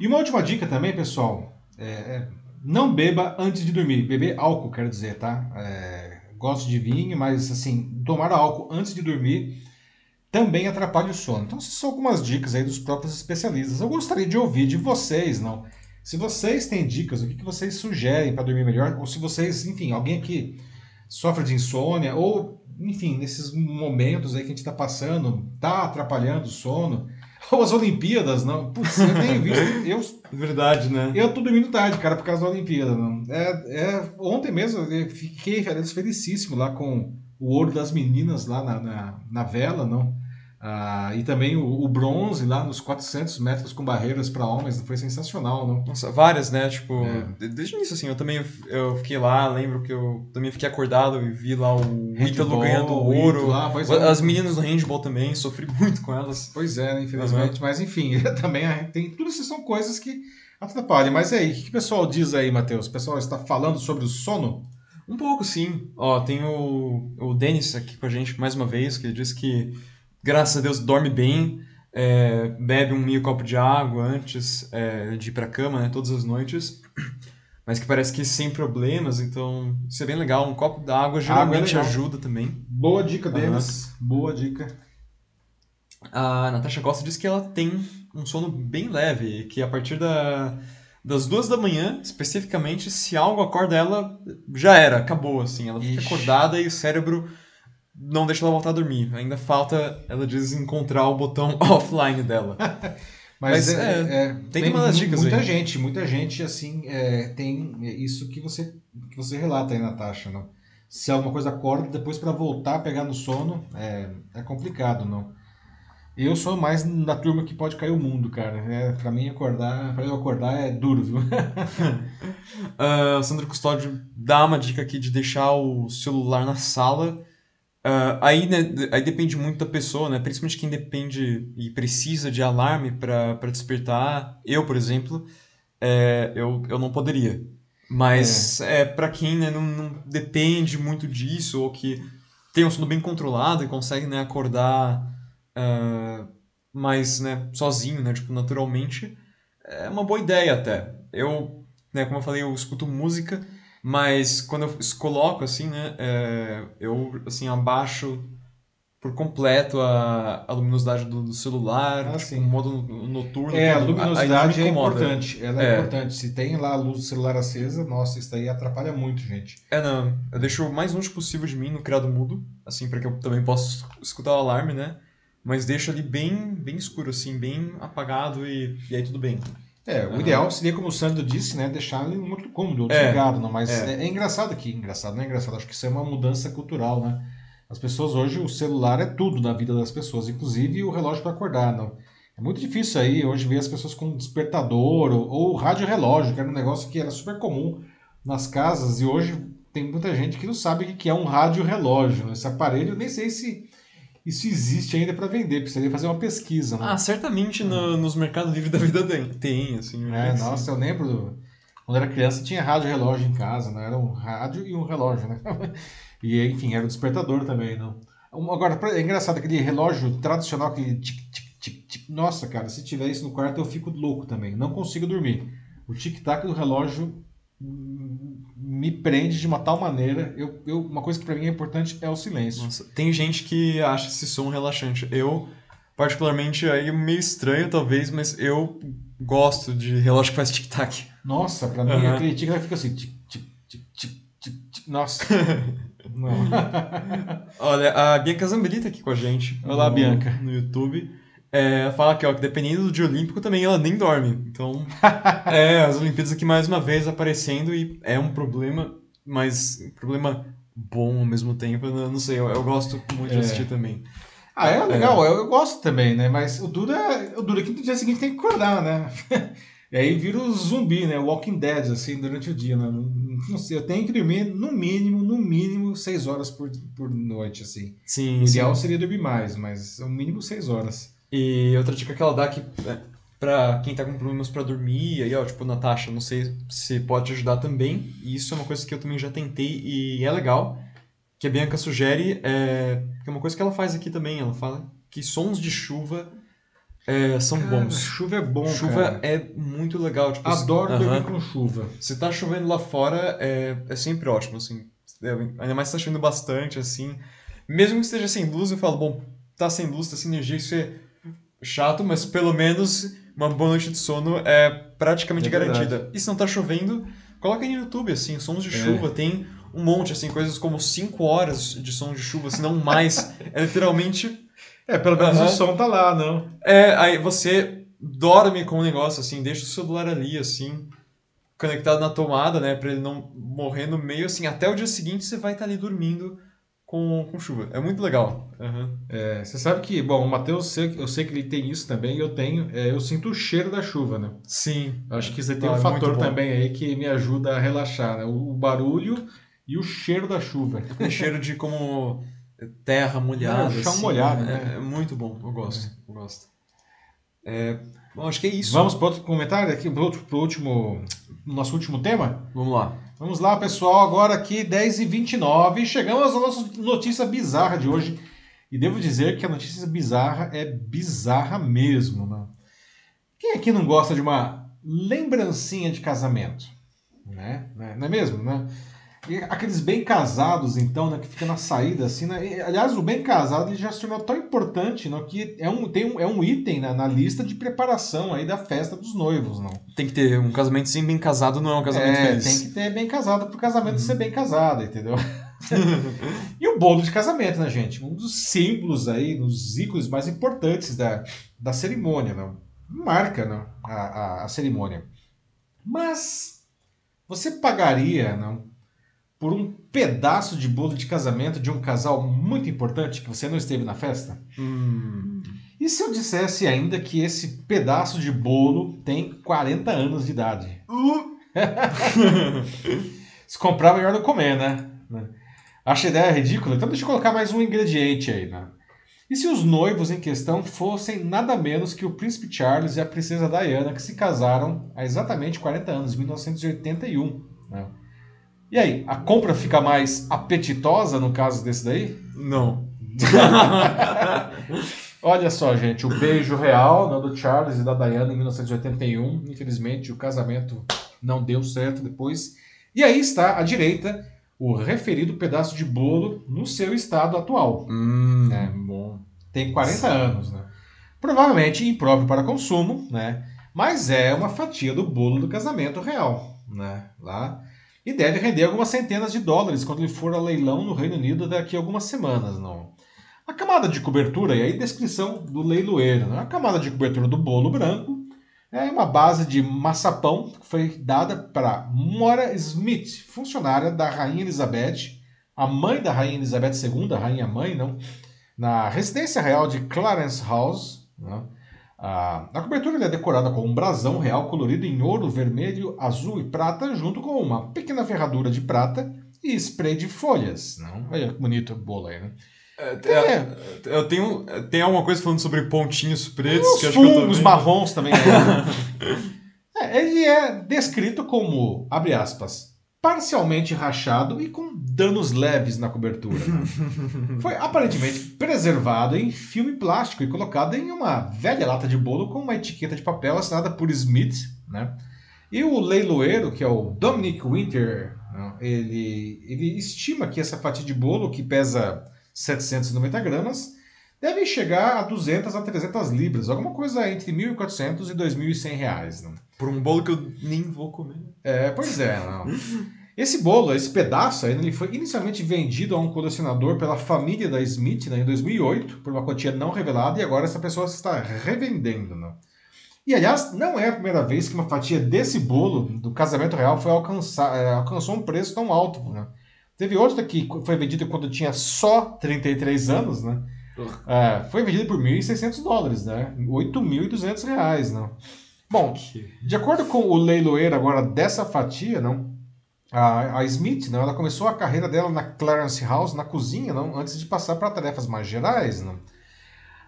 E uma última dica também, pessoal. É, é, não beba antes de dormir. Beber álcool, quero dizer, tá? É, gosto de vinho, mas assim, tomar álcool antes de dormir também atrapalha o sono. Então, essas são algumas dicas aí dos próprios especialistas. Eu gostaria de ouvir de vocês, não? Se vocês têm dicas, o que, que vocês sugerem para dormir melhor? Ou se vocês, enfim, alguém aqui sofre de insônia, ou enfim, nesses momentos aí que a gente está passando, tá atrapalhando o sono. Ou as Olimpíadas, não. Putz, eu tenho visto. Eu, Verdade, né? Eu tô dormindo tarde, cara, por causa da Olimpíada. Não. É, é, ontem mesmo eu fiquei felicíssimo lá com o ouro das meninas lá na, na, na vela, não. Ah, e também o, o, bronze lá nos 400 metros com barreiras para homens foi sensacional, não? Nossa, várias, né? Tipo, é. desde o início, assim, eu também eu fiquei lá, lembro que eu também fiquei acordado e vi lá o Ítalo ganhando ouro. Lá, é. As meninas no handball também, sofri muito com elas. Pois é, né, infelizmente. Uhum. Mas enfim, também tem. Tudo isso são coisas que atrapalham. Mas aí, o que o pessoal diz aí, Matheus? O pessoal está falando sobre o sono? Um pouco, sim. Ó, tem o, o Denis aqui com a gente mais uma vez, que ele diz que graças a Deus, dorme bem, é, bebe um meio copo de água antes é, de ir para a cama, né, todas as noites. Mas que parece que sem problemas, então isso é bem legal. Um copo d'água geralmente água é ajuda também. Boa dica, Denis. Uhum. Boa dica. A Natasha Costa diz que ela tem um sono bem leve, que a partir da, das duas da manhã, especificamente, se algo acorda ela, já era, acabou, assim. Ela fica Ixi. acordada e o cérebro não deixa ela voltar a dormir. Ainda falta, ela diz, encontrar o botão offline dela. Mas, Mas é, é, é, tem, tem umas dicas muita aí. gente, muita gente assim é, tem isso que você que você relata aí, Natasha, não? Se alguma coisa acorda depois para voltar a pegar no sono é, é complicado, não? Eu sou mais da turma que pode cair o mundo, cara. É, para mim acordar, para eu acordar é duro, viu? uh, Sandro Custódio dá uma dica aqui de deixar o celular na sala Uh, aí, né, aí depende muito da pessoa, né? Principalmente quem depende e precisa de alarme para despertar. Eu, por exemplo, é, eu, eu não poderia. Mas é, é para quem né, não, não, depende muito disso ou que tem um sono bem controlado e consegue né, acordar uh, mais né, sozinho, né, tipo, naturalmente, é uma boa ideia até. Eu, né, como eu falei, eu escuto música mas quando eu coloco assim, né, é, eu assim abaixo por completo a, a luminosidade do, do celular, ah, tipo, modo noturno. É, tudo, a luminosidade é importante. Ela é, é, importante. Se tem lá a luz do celular acesa, nossa, isso aí atrapalha muito, gente. É, não. Eu deixo o mais longe possível de mim no criado mudo, assim, para que eu também possa escutar o alarme, né? Mas deixo ali bem, bem escuro, assim, bem apagado e, e aí tudo bem. É, o uhum. ideal seria, como o Sandro disse, né, deixar ele muito cômodo, é, desligado, não, mas é. É, é. engraçado aqui, engraçado, não é engraçado, acho que isso é uma mudança cultural, né? As pessoas hoje, o celular é tudo na vida das pessoas, inclusive o relógio para acordar, não. É muito difícil aí hoje ver as pessoas com despertador ou, ou rádio relógio, que era um negócio que era super comum nas casas e hoje tem muita gente que não sabe o que é um rádio relógio, né? esse aparelho, nem sei se isso existe ainda para vender, precisaria fazer uma pesquisa. Né? Ah, certamente no, nos mercados livres da vida tem, tem assim. É, nossa, eu lembro, quando era criança tinha rádio e relógio em casa, né? Era um rádio e um relógio, né? e enfim, era um despertador também, não. Agora, é engraçado, aquele relógio tradicional, aquele tic, tic, tic, tic. Nossa, cara, se tiver isso no quarto eu fico louco também. Não consigo dormir. O tic-tac do relógio me prende de uma tal maneira. Eu, eu, uma coisa que para mim é importante é o silêncio. Nossa, tem gente que acha esse som relaxante. Eu, particularmente, aí meio estranho talvez, mas eu gosto de relógio que faz tic-tac. Nossa, para mim uhum. aquele tic fica assim, tic, tic, tic, tic, tic, tic. Nossa. Olha, a Bianca Zambelli tá aqui com a gente. Olá, no, Bianca. No YouTube. É, fala aqui, ó, que dependendo do dia olímpico também ela nem dorme. Então, é, as Olimpíadas aqui mais uma vez aparecendo e é um problema, mas um problema bom ao mesmo tempo. Eu não sei, eu, eu gosto muito é. de assistir também. Ah, é legal, é. Eu, eu, gosto também, né? Mas o duro é, o duro é que no dia seguinte tem que acordar, né? e aí vira o zumbi, né? Walking Dead, assim, durante o dia, né? Não, não sei, eu tenho que dormir no mínimo, no mínimo, seis horas por, por noite, assim. Sim, o ideal sim. seria dormir mais, mas o mínimo seis horas. E outra dica que ela dá que é, pra quem tá com problemas para dormir, aí ó, tipo, Natasha, não sei se pode ajudar também. E isso é uma coisa que eu também já tentei e é legal. Que a Bianca sugere, é, que é uma coisa que ela faz aqui também, ela fala que sons de chuva é, são cara, bons. Chuva é bom, Chuva cara. é muito legal. Tipo, Adoro assim, dormir uh -huh. com chuva. Se tá chovendo lá fora, é, é sempre ótimo, assim. É, ainda mais se tá chovendo bastante, assim. Mesmo que esteja sem luz, eu falo, bom, tá sem luz, tá sem energia, isso é chato, mas pelo menos uma boa noite de sono é praticamente é garantida. E se não tá chovendo, coloca aí no YouTube, assim, sons de é. chuva. Tem um monte, assim, coisas como 5 horas de som de chuva, se não mais. é literalmente. É, pelo menos o som tá lá, não? É, aí você dorme com o negócio, assim, deixa o celular ali, assim, conectado na tomada, né, pra ele não morrer no meio, assim, até o dia seguinte você vai estar tá ali dormindo com, com chuva. É muito legal. Uhum. É, você sabe que, bom, o Matheus, eu sei que ele tem isso também, eu tenho, é, eu sinto o cheiro da chuva, né? Sim. Eu acho que você tem um é fator também aí que me ajuda a relaxar, né? O, o barulho e o cheiro da chuva. Aquele cheiro de como terra molhada. É, chão assim, molhado, né? É, é, muito bom, eu gosto. É. Eu gosto. É, bom, acho que é isso. Vamos para outro comentário aqui, para o último, nosso último tema? Vamos lá. Vamos lá, pessoal. Agora aqui, 10h29. Chegamos à nossa notícia bizarra de hoje. E devo dizer que a notícia bizarra é bizarra mesmo. Né? Quem aqui não gosta de uma lembrancinha de casamento? Né? Não é mesmo? Né? E aqueles bem casados, então, né, que fica na saída, assim, né? aliás, o bem casado ele já se tornou tão importante, né, que é um, tem um, é um item né, na lista de preparação aí da festa dos noivos, não? Tem que ter um casamento sim bem casado, não é um casamento é, feliz. tem que ter bem casado pro casamento uhum. ser bem casado, entendeu? e o bolo de casamento, né, gente? Um dos símbolos aí, dos ícones mais importantes da, da cerimônia, não? Marca não, a, a, a cerimônia. Mas você pagaria, não? Por um pedaço de bolo de casamento de um casal muito importante que você não esteve na festa? Hum. E se eu dissesse ainda que esse pedaço de bolo tem 40 anos de idade? Uh. se comprar, melhor não comer, né? Acha a ideia ridícula? Então deixa eu colocar mais um ingrediente aí, né? E se os noivos em questão fossem nada menos que o príncipe Charles e a princesa Diana, que se casaram há exatamente 40 anos, 1981. Né? E aí, a compra fica mais apetitosa no caso desse daí? Não. Olha só, gente, o beijo real né, do Charles e da Diana em 1981. Infelizmente, o casamento não deu certo depois. E aí está à direita o referido pedaço de bolo no seu estado atual. Hum, né? bom. Tem 40 anos, né? Provavelmente impróprio para consumo, né? Mas é uma fatia do bolo do casamento real, né? Lá. E deve render algumas centenas de dólares quando ele for a leilão no Reino Unido daqui a algumas semanas, não? A camada de cobertura, e aí descrição do leiloeiro, né? A camada de cobertura do bolo branco é uma base de maçapão que foi dada para Mora Smith, funcionária da Rainha Elizabeth, a mãe da Rainha Elizabeth II, a rainha mãe, não, na residência real de Clarence House. Né? A, a cobertura é decorada com um brasão real colorido em ouro, vermelho, azul e prata, junto com uma pequena ferradura de prata e spray de folhas. Não? Olha que bonito o bolo aí, né? É, é, eu tenho, tem alguma coisa falando sobre pontinhos pretos Os que acho que eu tô vendo. marrons também. é, ele é descrito como, abre aspas, parcialmente rachado e com danos leves na cobertura. né? Foi aparentemente preservado em filme plástico e colocado em uma velha lata de bolo com uma etiqueta de papel assinada por Smith, né? E o leiloeiro, que é o Dominic Winter, né, ele, ele estima que essa fatia de bolo, que pesa 790 gramas, deve chegar a 200 a 300 libras, alguma coisa entre 1.400 e 2.100 reais. Né? Por um bolo que eu nem vou comer. É, pois é. Não. Esse bolo, esse pedaço aí, ele foi inicialmente vendido a um colecionador pela família da Smith né, em 2008, por uma quantia não revelada, e agora essa pessoa está revendendo. Né? E, aliás, não é a primeira vez que uma fatia desse bolo do casamento real foi alcançar, é, alcançou um preço tão alto. Né? Teve outra que foi vendida quando tinha só 33 anos, né? É, foi vendida por 1.600 dólares, né? 8.200 reais, não? Bom, de acordo com o leiloeiro agora dessa fatia, não? A, a Smith, não, ela começou a carreira dela na Clarence House, na cozinha, não, antes de passar para tarefas mais gerais, não?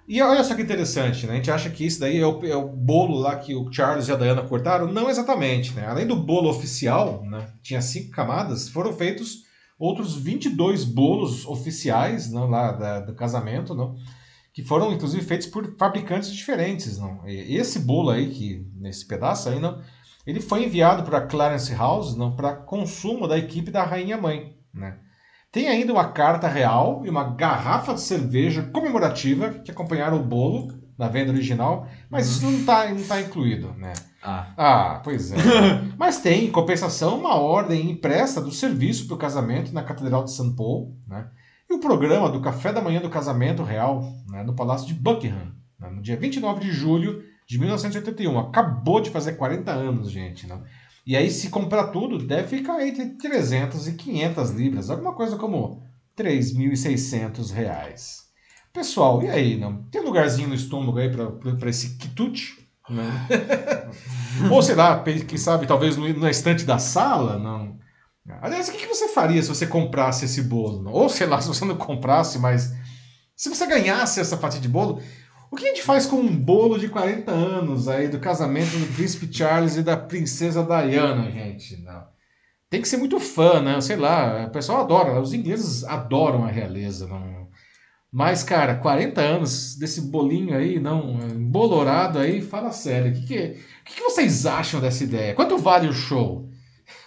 E olha só que interessante, né? A gente acha que isso daí é o, é o bolo lá que o Charles e a Diana cortaram. Não exatamente, né? Além do bolo oficial, né? Tinha cinco camadas, foram feitos outros 22 bolos oficiais não, lá da, do casamento, não? que foram inclusive feitos por fabricantes diferentes. Não? E esse bolo aí, que nesse pedaço aí, não, ele foi enviado para Clarence House para consumo da equipe da Rainha Mãe. Né? Tem ainda uma carta real e uma garrafa de cerveja comemorativa que acompanharam o bolo na venda original, mas isso não está não tá incluído. Né? Ah. Ah, pois é. Mas tem, em compensação, uma ordem impressa do serviço para o casamento na Catedral de St. Paul, né? E o programa do café da manhã do casamento real, né, no Palácio de Buckingham, né, no dia 29 de julho de 1981. Acabou de fazer 40 anos, gente. Né? E aí, se comprar tudo, deve ficar entre 300 e 500 libras, alguma coisa como 3.600 reais. Pessoal, e aí? Não? Tem um lugarzinho no estômago aí para esse quitute? Ou sei lá, quem sabe, talvez no- na estante da sala, não. Aliás, o que que você faria se você comprasse esse bolo? não? Ou sei lá, se você não comprasse, mas se você ganhasse essa fatia de bolo, o que a gente faz com um bolo de 40 anos aí do casamento do príncipe Charles e da princesa Diana, gente? Não. Tem que ser muito fã, né? Sei lá, o pessoal adora, os ingleses adoram a realeza, não. Mas, cara, 40 anos desse bolinho aí, não, embolorado aí, fala sério. O que, que, que vocês acham dessa ideia? Quanto vale o show?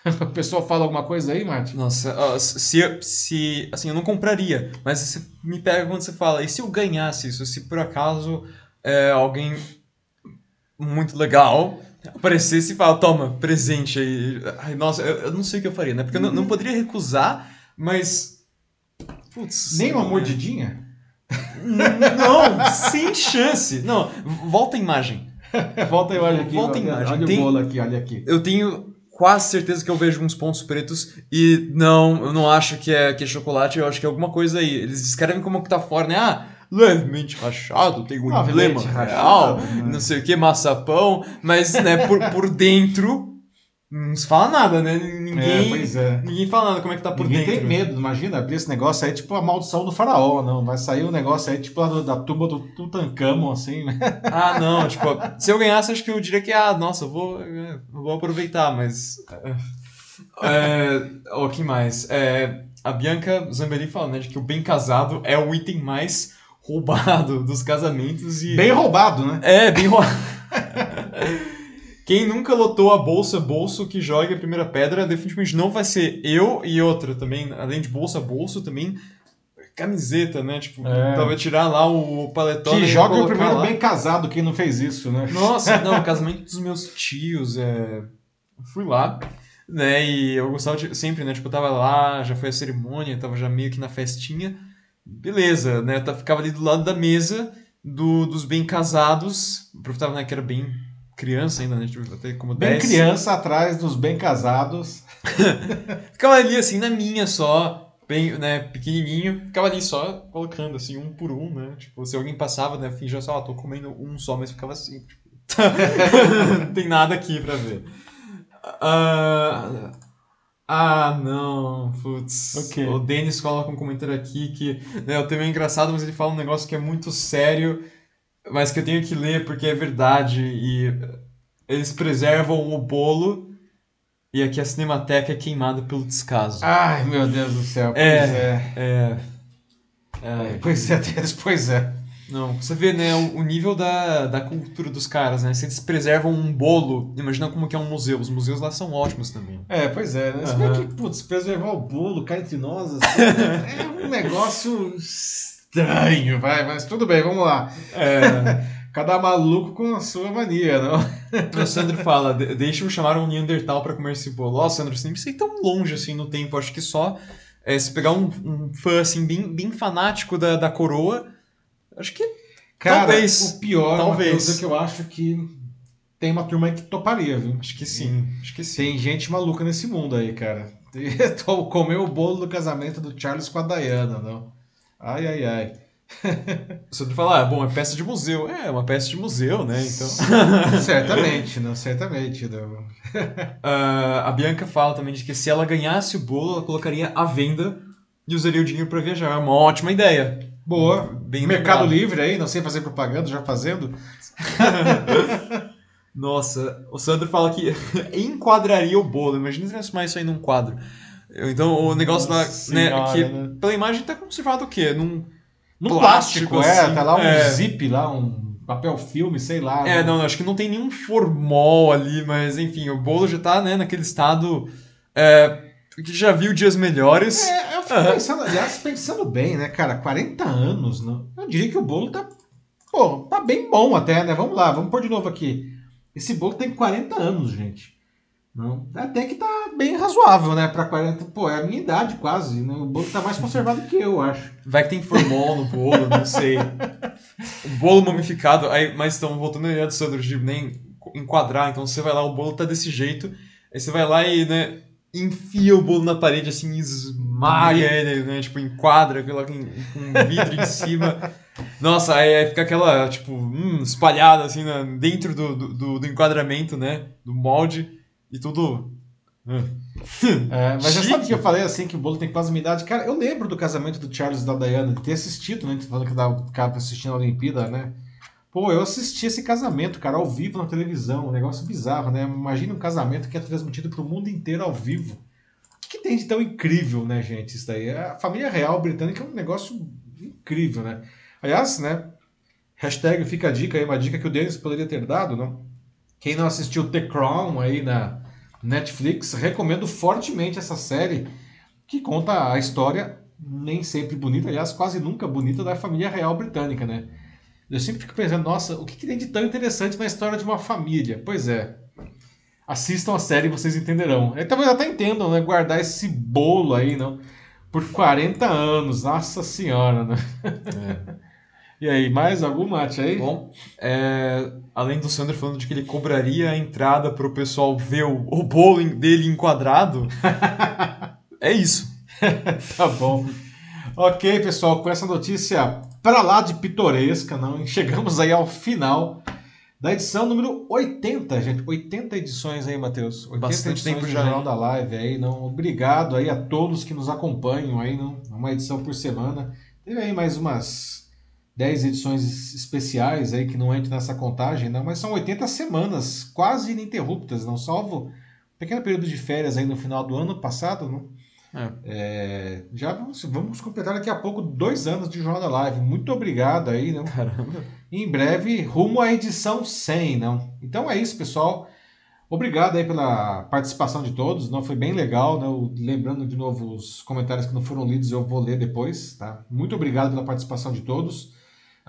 O pessoal fala alguma coisa aí, Mate? Nossa, se, se. Assim, eu não compraria, mas você me pega quando você fala, e se eu ganhasse isso? Se por acaso é, alguém muito legal aparecesse e fala, toma, presente aí. Ai, nossa, eu, eu não sei o que eu faria, né? Porque eu não, não poderia recusar, mas. Putz. Nem uma mordidinha? Não, sem chance. Não, volta a imagem. Volta a imagem aqui. Volta a olha, imagem. Olha Tem- o bolo aqui, olha aqui. Eu tenho quase certeza que eu vejo uns pontos pretos e não, eu não acho que é, que é chocolate, eu acho que é alguma coisa aí. Eles escrevem como que tá fora, né? Ah, levemente rachado, tem um Ah, emblema real, rachado, né? não sei o que, maçapão, mas, né, por, por dentro não se fala nada, né? Ninguém, É, pois é. ninguém fala nada como é que tá por Ninguém dentro. tem medo, imagina abrir esse negócio aí, tipo a maldição do faraó, não. Vai sair um negócio aí, tipo lá do- da tumba do Tutankhamon, assim. Ah, não, tipo, se eu ganhasse, acho que eu diria que, ah, nossa, eu vou, eu vou aproveitar, mas. É, o que mais? É, a Bianca Zambelli fala, né, de que o bem casado é o item mais roubado dos casamentos e. Bem roubado, né? É, bem roubado. Quem nunca lotou a bolsa bolso que joga a primeira pedra, definitivamente não vai ser eu e outra também, além de bolsa bolso, também camiseta, né? Tipo, É. talvez tirar lá o paletó né, Que e joga o primeiro lá. bem casado, quem não fez isso, né? Nossa, não, o casamento dos meus tios, é... fui lá, né, e eu gostava de, sempre, né, tipo, eu tava lá, já foi a cerimônia, tava já meio que na festinha, beleza, né, eu ta- ficava ali do lado da mesa do, dos bem casados, aproveitava, né, que era bem criança ainda, né, tipo, até como Bem 10. criança atrás dos bem casados. Ficava ali, assim, na minha só, bem, né, pequenininho, ficava ali só colocando, assim, um por um, né, tipo, se alguém passava, né, fingia só, ó, tô comendo um só, mas ficava assim, tipo, não tem nada aqui pra ver. Ah, ah, não, putz. O quê? O Denis coloca um comentário aqui que, né, o tema é engraçado, mas ele fala um negócio que é muito sério, mas que eu tenho que ler porque é verdade, e eles preservam o bolo, e aqui a Cinemateca é queimada pelo descaso. Ai, meu Deus do céu. Pois É. é. É. É, Pois é, pois é. não, você vê, né, o, o nível da, da cultura dos caras, né? Se eles preservam um bolo, imagina como que é um museu. Os museus lá são ótimos também. É, pois é. Né? Se bem Aham. que, putz, preservar o bolo cá entre nós, assim, é um negócio estranho, vai, mas tudo bem, vamos lá. É, Cada maluco com a sua mania, não? o Sandro fala, "De- deixa eu chamar um Neandertal pra comer esse bolo. Ó, Sandro, você nem precisa ir tão longe assim no tempo. Acho que só é, se pegar um, um fã assim, bem, bem fanático da, da coroa, acho que Cara, Talvez. o pior, Talvez. Matheus, é que eu acho que tem uma turma aí que toparia, viu? acho que sim. Acho que sim. Tem gente maluca nesse mundo aí, cara. Comeu o bolo do casamento do Charles com a Diana, não? Ai, ai, ai. O Sandro fala, ah, bom, é peça de museu. É, é uma peça de museu, né? Então. Certamente, não, certamente. Não. Ah, a Bianca fala também de que se ela ganhasse o bolo, ela colocaria à venda e usaria o dinheiro para viajar. É uma ótima ideia. Boa. Bem Mercado lembrado. Livre aí, não sei fazer propaganda, já fazendo. Nossa, o Sandro fala que enquadraria o bolo. Imagina se transformar isso aí num quadro. Então o negócio lá, né, que né? pela imagem tá conservado o quê? Num No Plástico, plástico, é, assim, tá lá um é. zip, lá um papel filme, sei lá. É, né? não, acho que não tem nenhum formol ali, mas enfim, o bolo já tá, né, naquele estado é, que já viu dias melhores. É, eu fico Aham. pensando, aliás, pensando bem, né, cara, 40 anos, não? eu diria que o bolo tá, pô, tá bem bom até, né? Vamos lá, vamos pôr de novo aqui. Esse bolo tem 40 anos, gente. Não, até que tá bem razoável, né, pra 40, pô, é a minha idade quase, né? O bolo tá mais conservado que eu, acho. Vai que tem formol no bolo, não sei. O bolo mumificado, aí, mas então, voltando à ideia do Sandro de nem enquadrar, então você vai lá, o bolo tá desse jeito, aí você vai lá e, né, enfia o bolo na parede, assim, esmaga ele, né, tipo, enquadra, coloca um vidro em cima. Nossa, aí, aí fica aquela, tipo, hum, espalhada, assim, na- dentro do, do- do enquadramento, né, do molde, e tudo... hum. É, mas já sabe que eu falei assim que o bolo tem quase minha idade? Cara, eu lembro do casamento do Charles e da Diana, de ter assistido, né? Falando que eu ficava assistindo a Olimpíada, né? Pô, eu assisti esse casamento, cara, ao vivo na televisão, um negócio bizarro, né? Imagina um casamento que é transmitido pro mundo inteiro ao vivo. O que, que tem de tão incrível, né, gente? Isso daí. A família real britânica é um negócio incrível, né? Aliás, né? Hashtag fica a dica aí, uma dica que o Denis poderia ter dado, não? Quem não assistiu The Crown aí na Netflix, recomendo fortemente essa série que conta a história, nem sempre bonita, aliás, quase nunca bonita, da família real britânica, né? Eu sempre fico pensando, nossa, o que, que tem de tão interessante na história de uma família? Pois é. Assistam a série e vocês entenderão. E talvez até entendam, né? Guardar esse bolo aí, não? Por 40 anos, nossa senhora, né? E aí, mais algum mate aí? Bom, é, além do Sandro falando de que ele cobraria a entrada para o pessoal ver o, o bolo dele enquadrado, é isso. Tá bom. Ok, pessoal, com essa notícia pra lá de pitoresca, não chegamos aí ao final da edição número 80, gente. 80 edições aí, Matheus. 80 Bastante edições tempo já, hein? da Live aí. Não, obrigado aí a todos que nos acompanham aí, não, uma edição por semana. Teve aí mais umas 10 edições especiais aí que não entram nessa contagem, não, mas são 80 semanas quase ininterruptas, não salvo um pequeno período de férias aí no final do ano passado, não? É. É, já vamos, vamos completar daqui a pouco dois anos de Jornal da Live. Muito obrigado aí, não? Caramba. em breve rumo à edição 100, não? Então é isso, pessoal. Obrigado aí pela participação de todos, não foi bem legal, né? Eu- Lembrando de novo os comentários que não foram lidos, eu vou ler depois, tá? Muito obrigado pela participação de todos.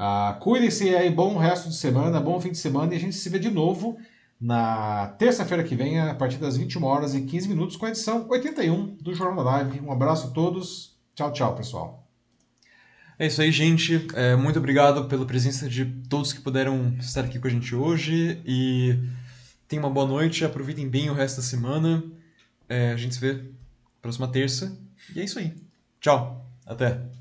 Ah, Cuidem-se aí, bom resto de semana, bom fim de semana e a gente se vê de novo na terça-feira que vem, a partir das 21 horas e 15 minutos, com a edição 81 do Jornal Live. Um abraço a todos. Tchau, tchau, pessoal. É isso aí, gente. É, muito obrigado pela presença de todos que puderam estar aqui com a gente hoje. E tenham uma boa noite, aproveitem bem o resto da semana. É, a gente se vê próxima terça. E é isso aí. Tchau. Até.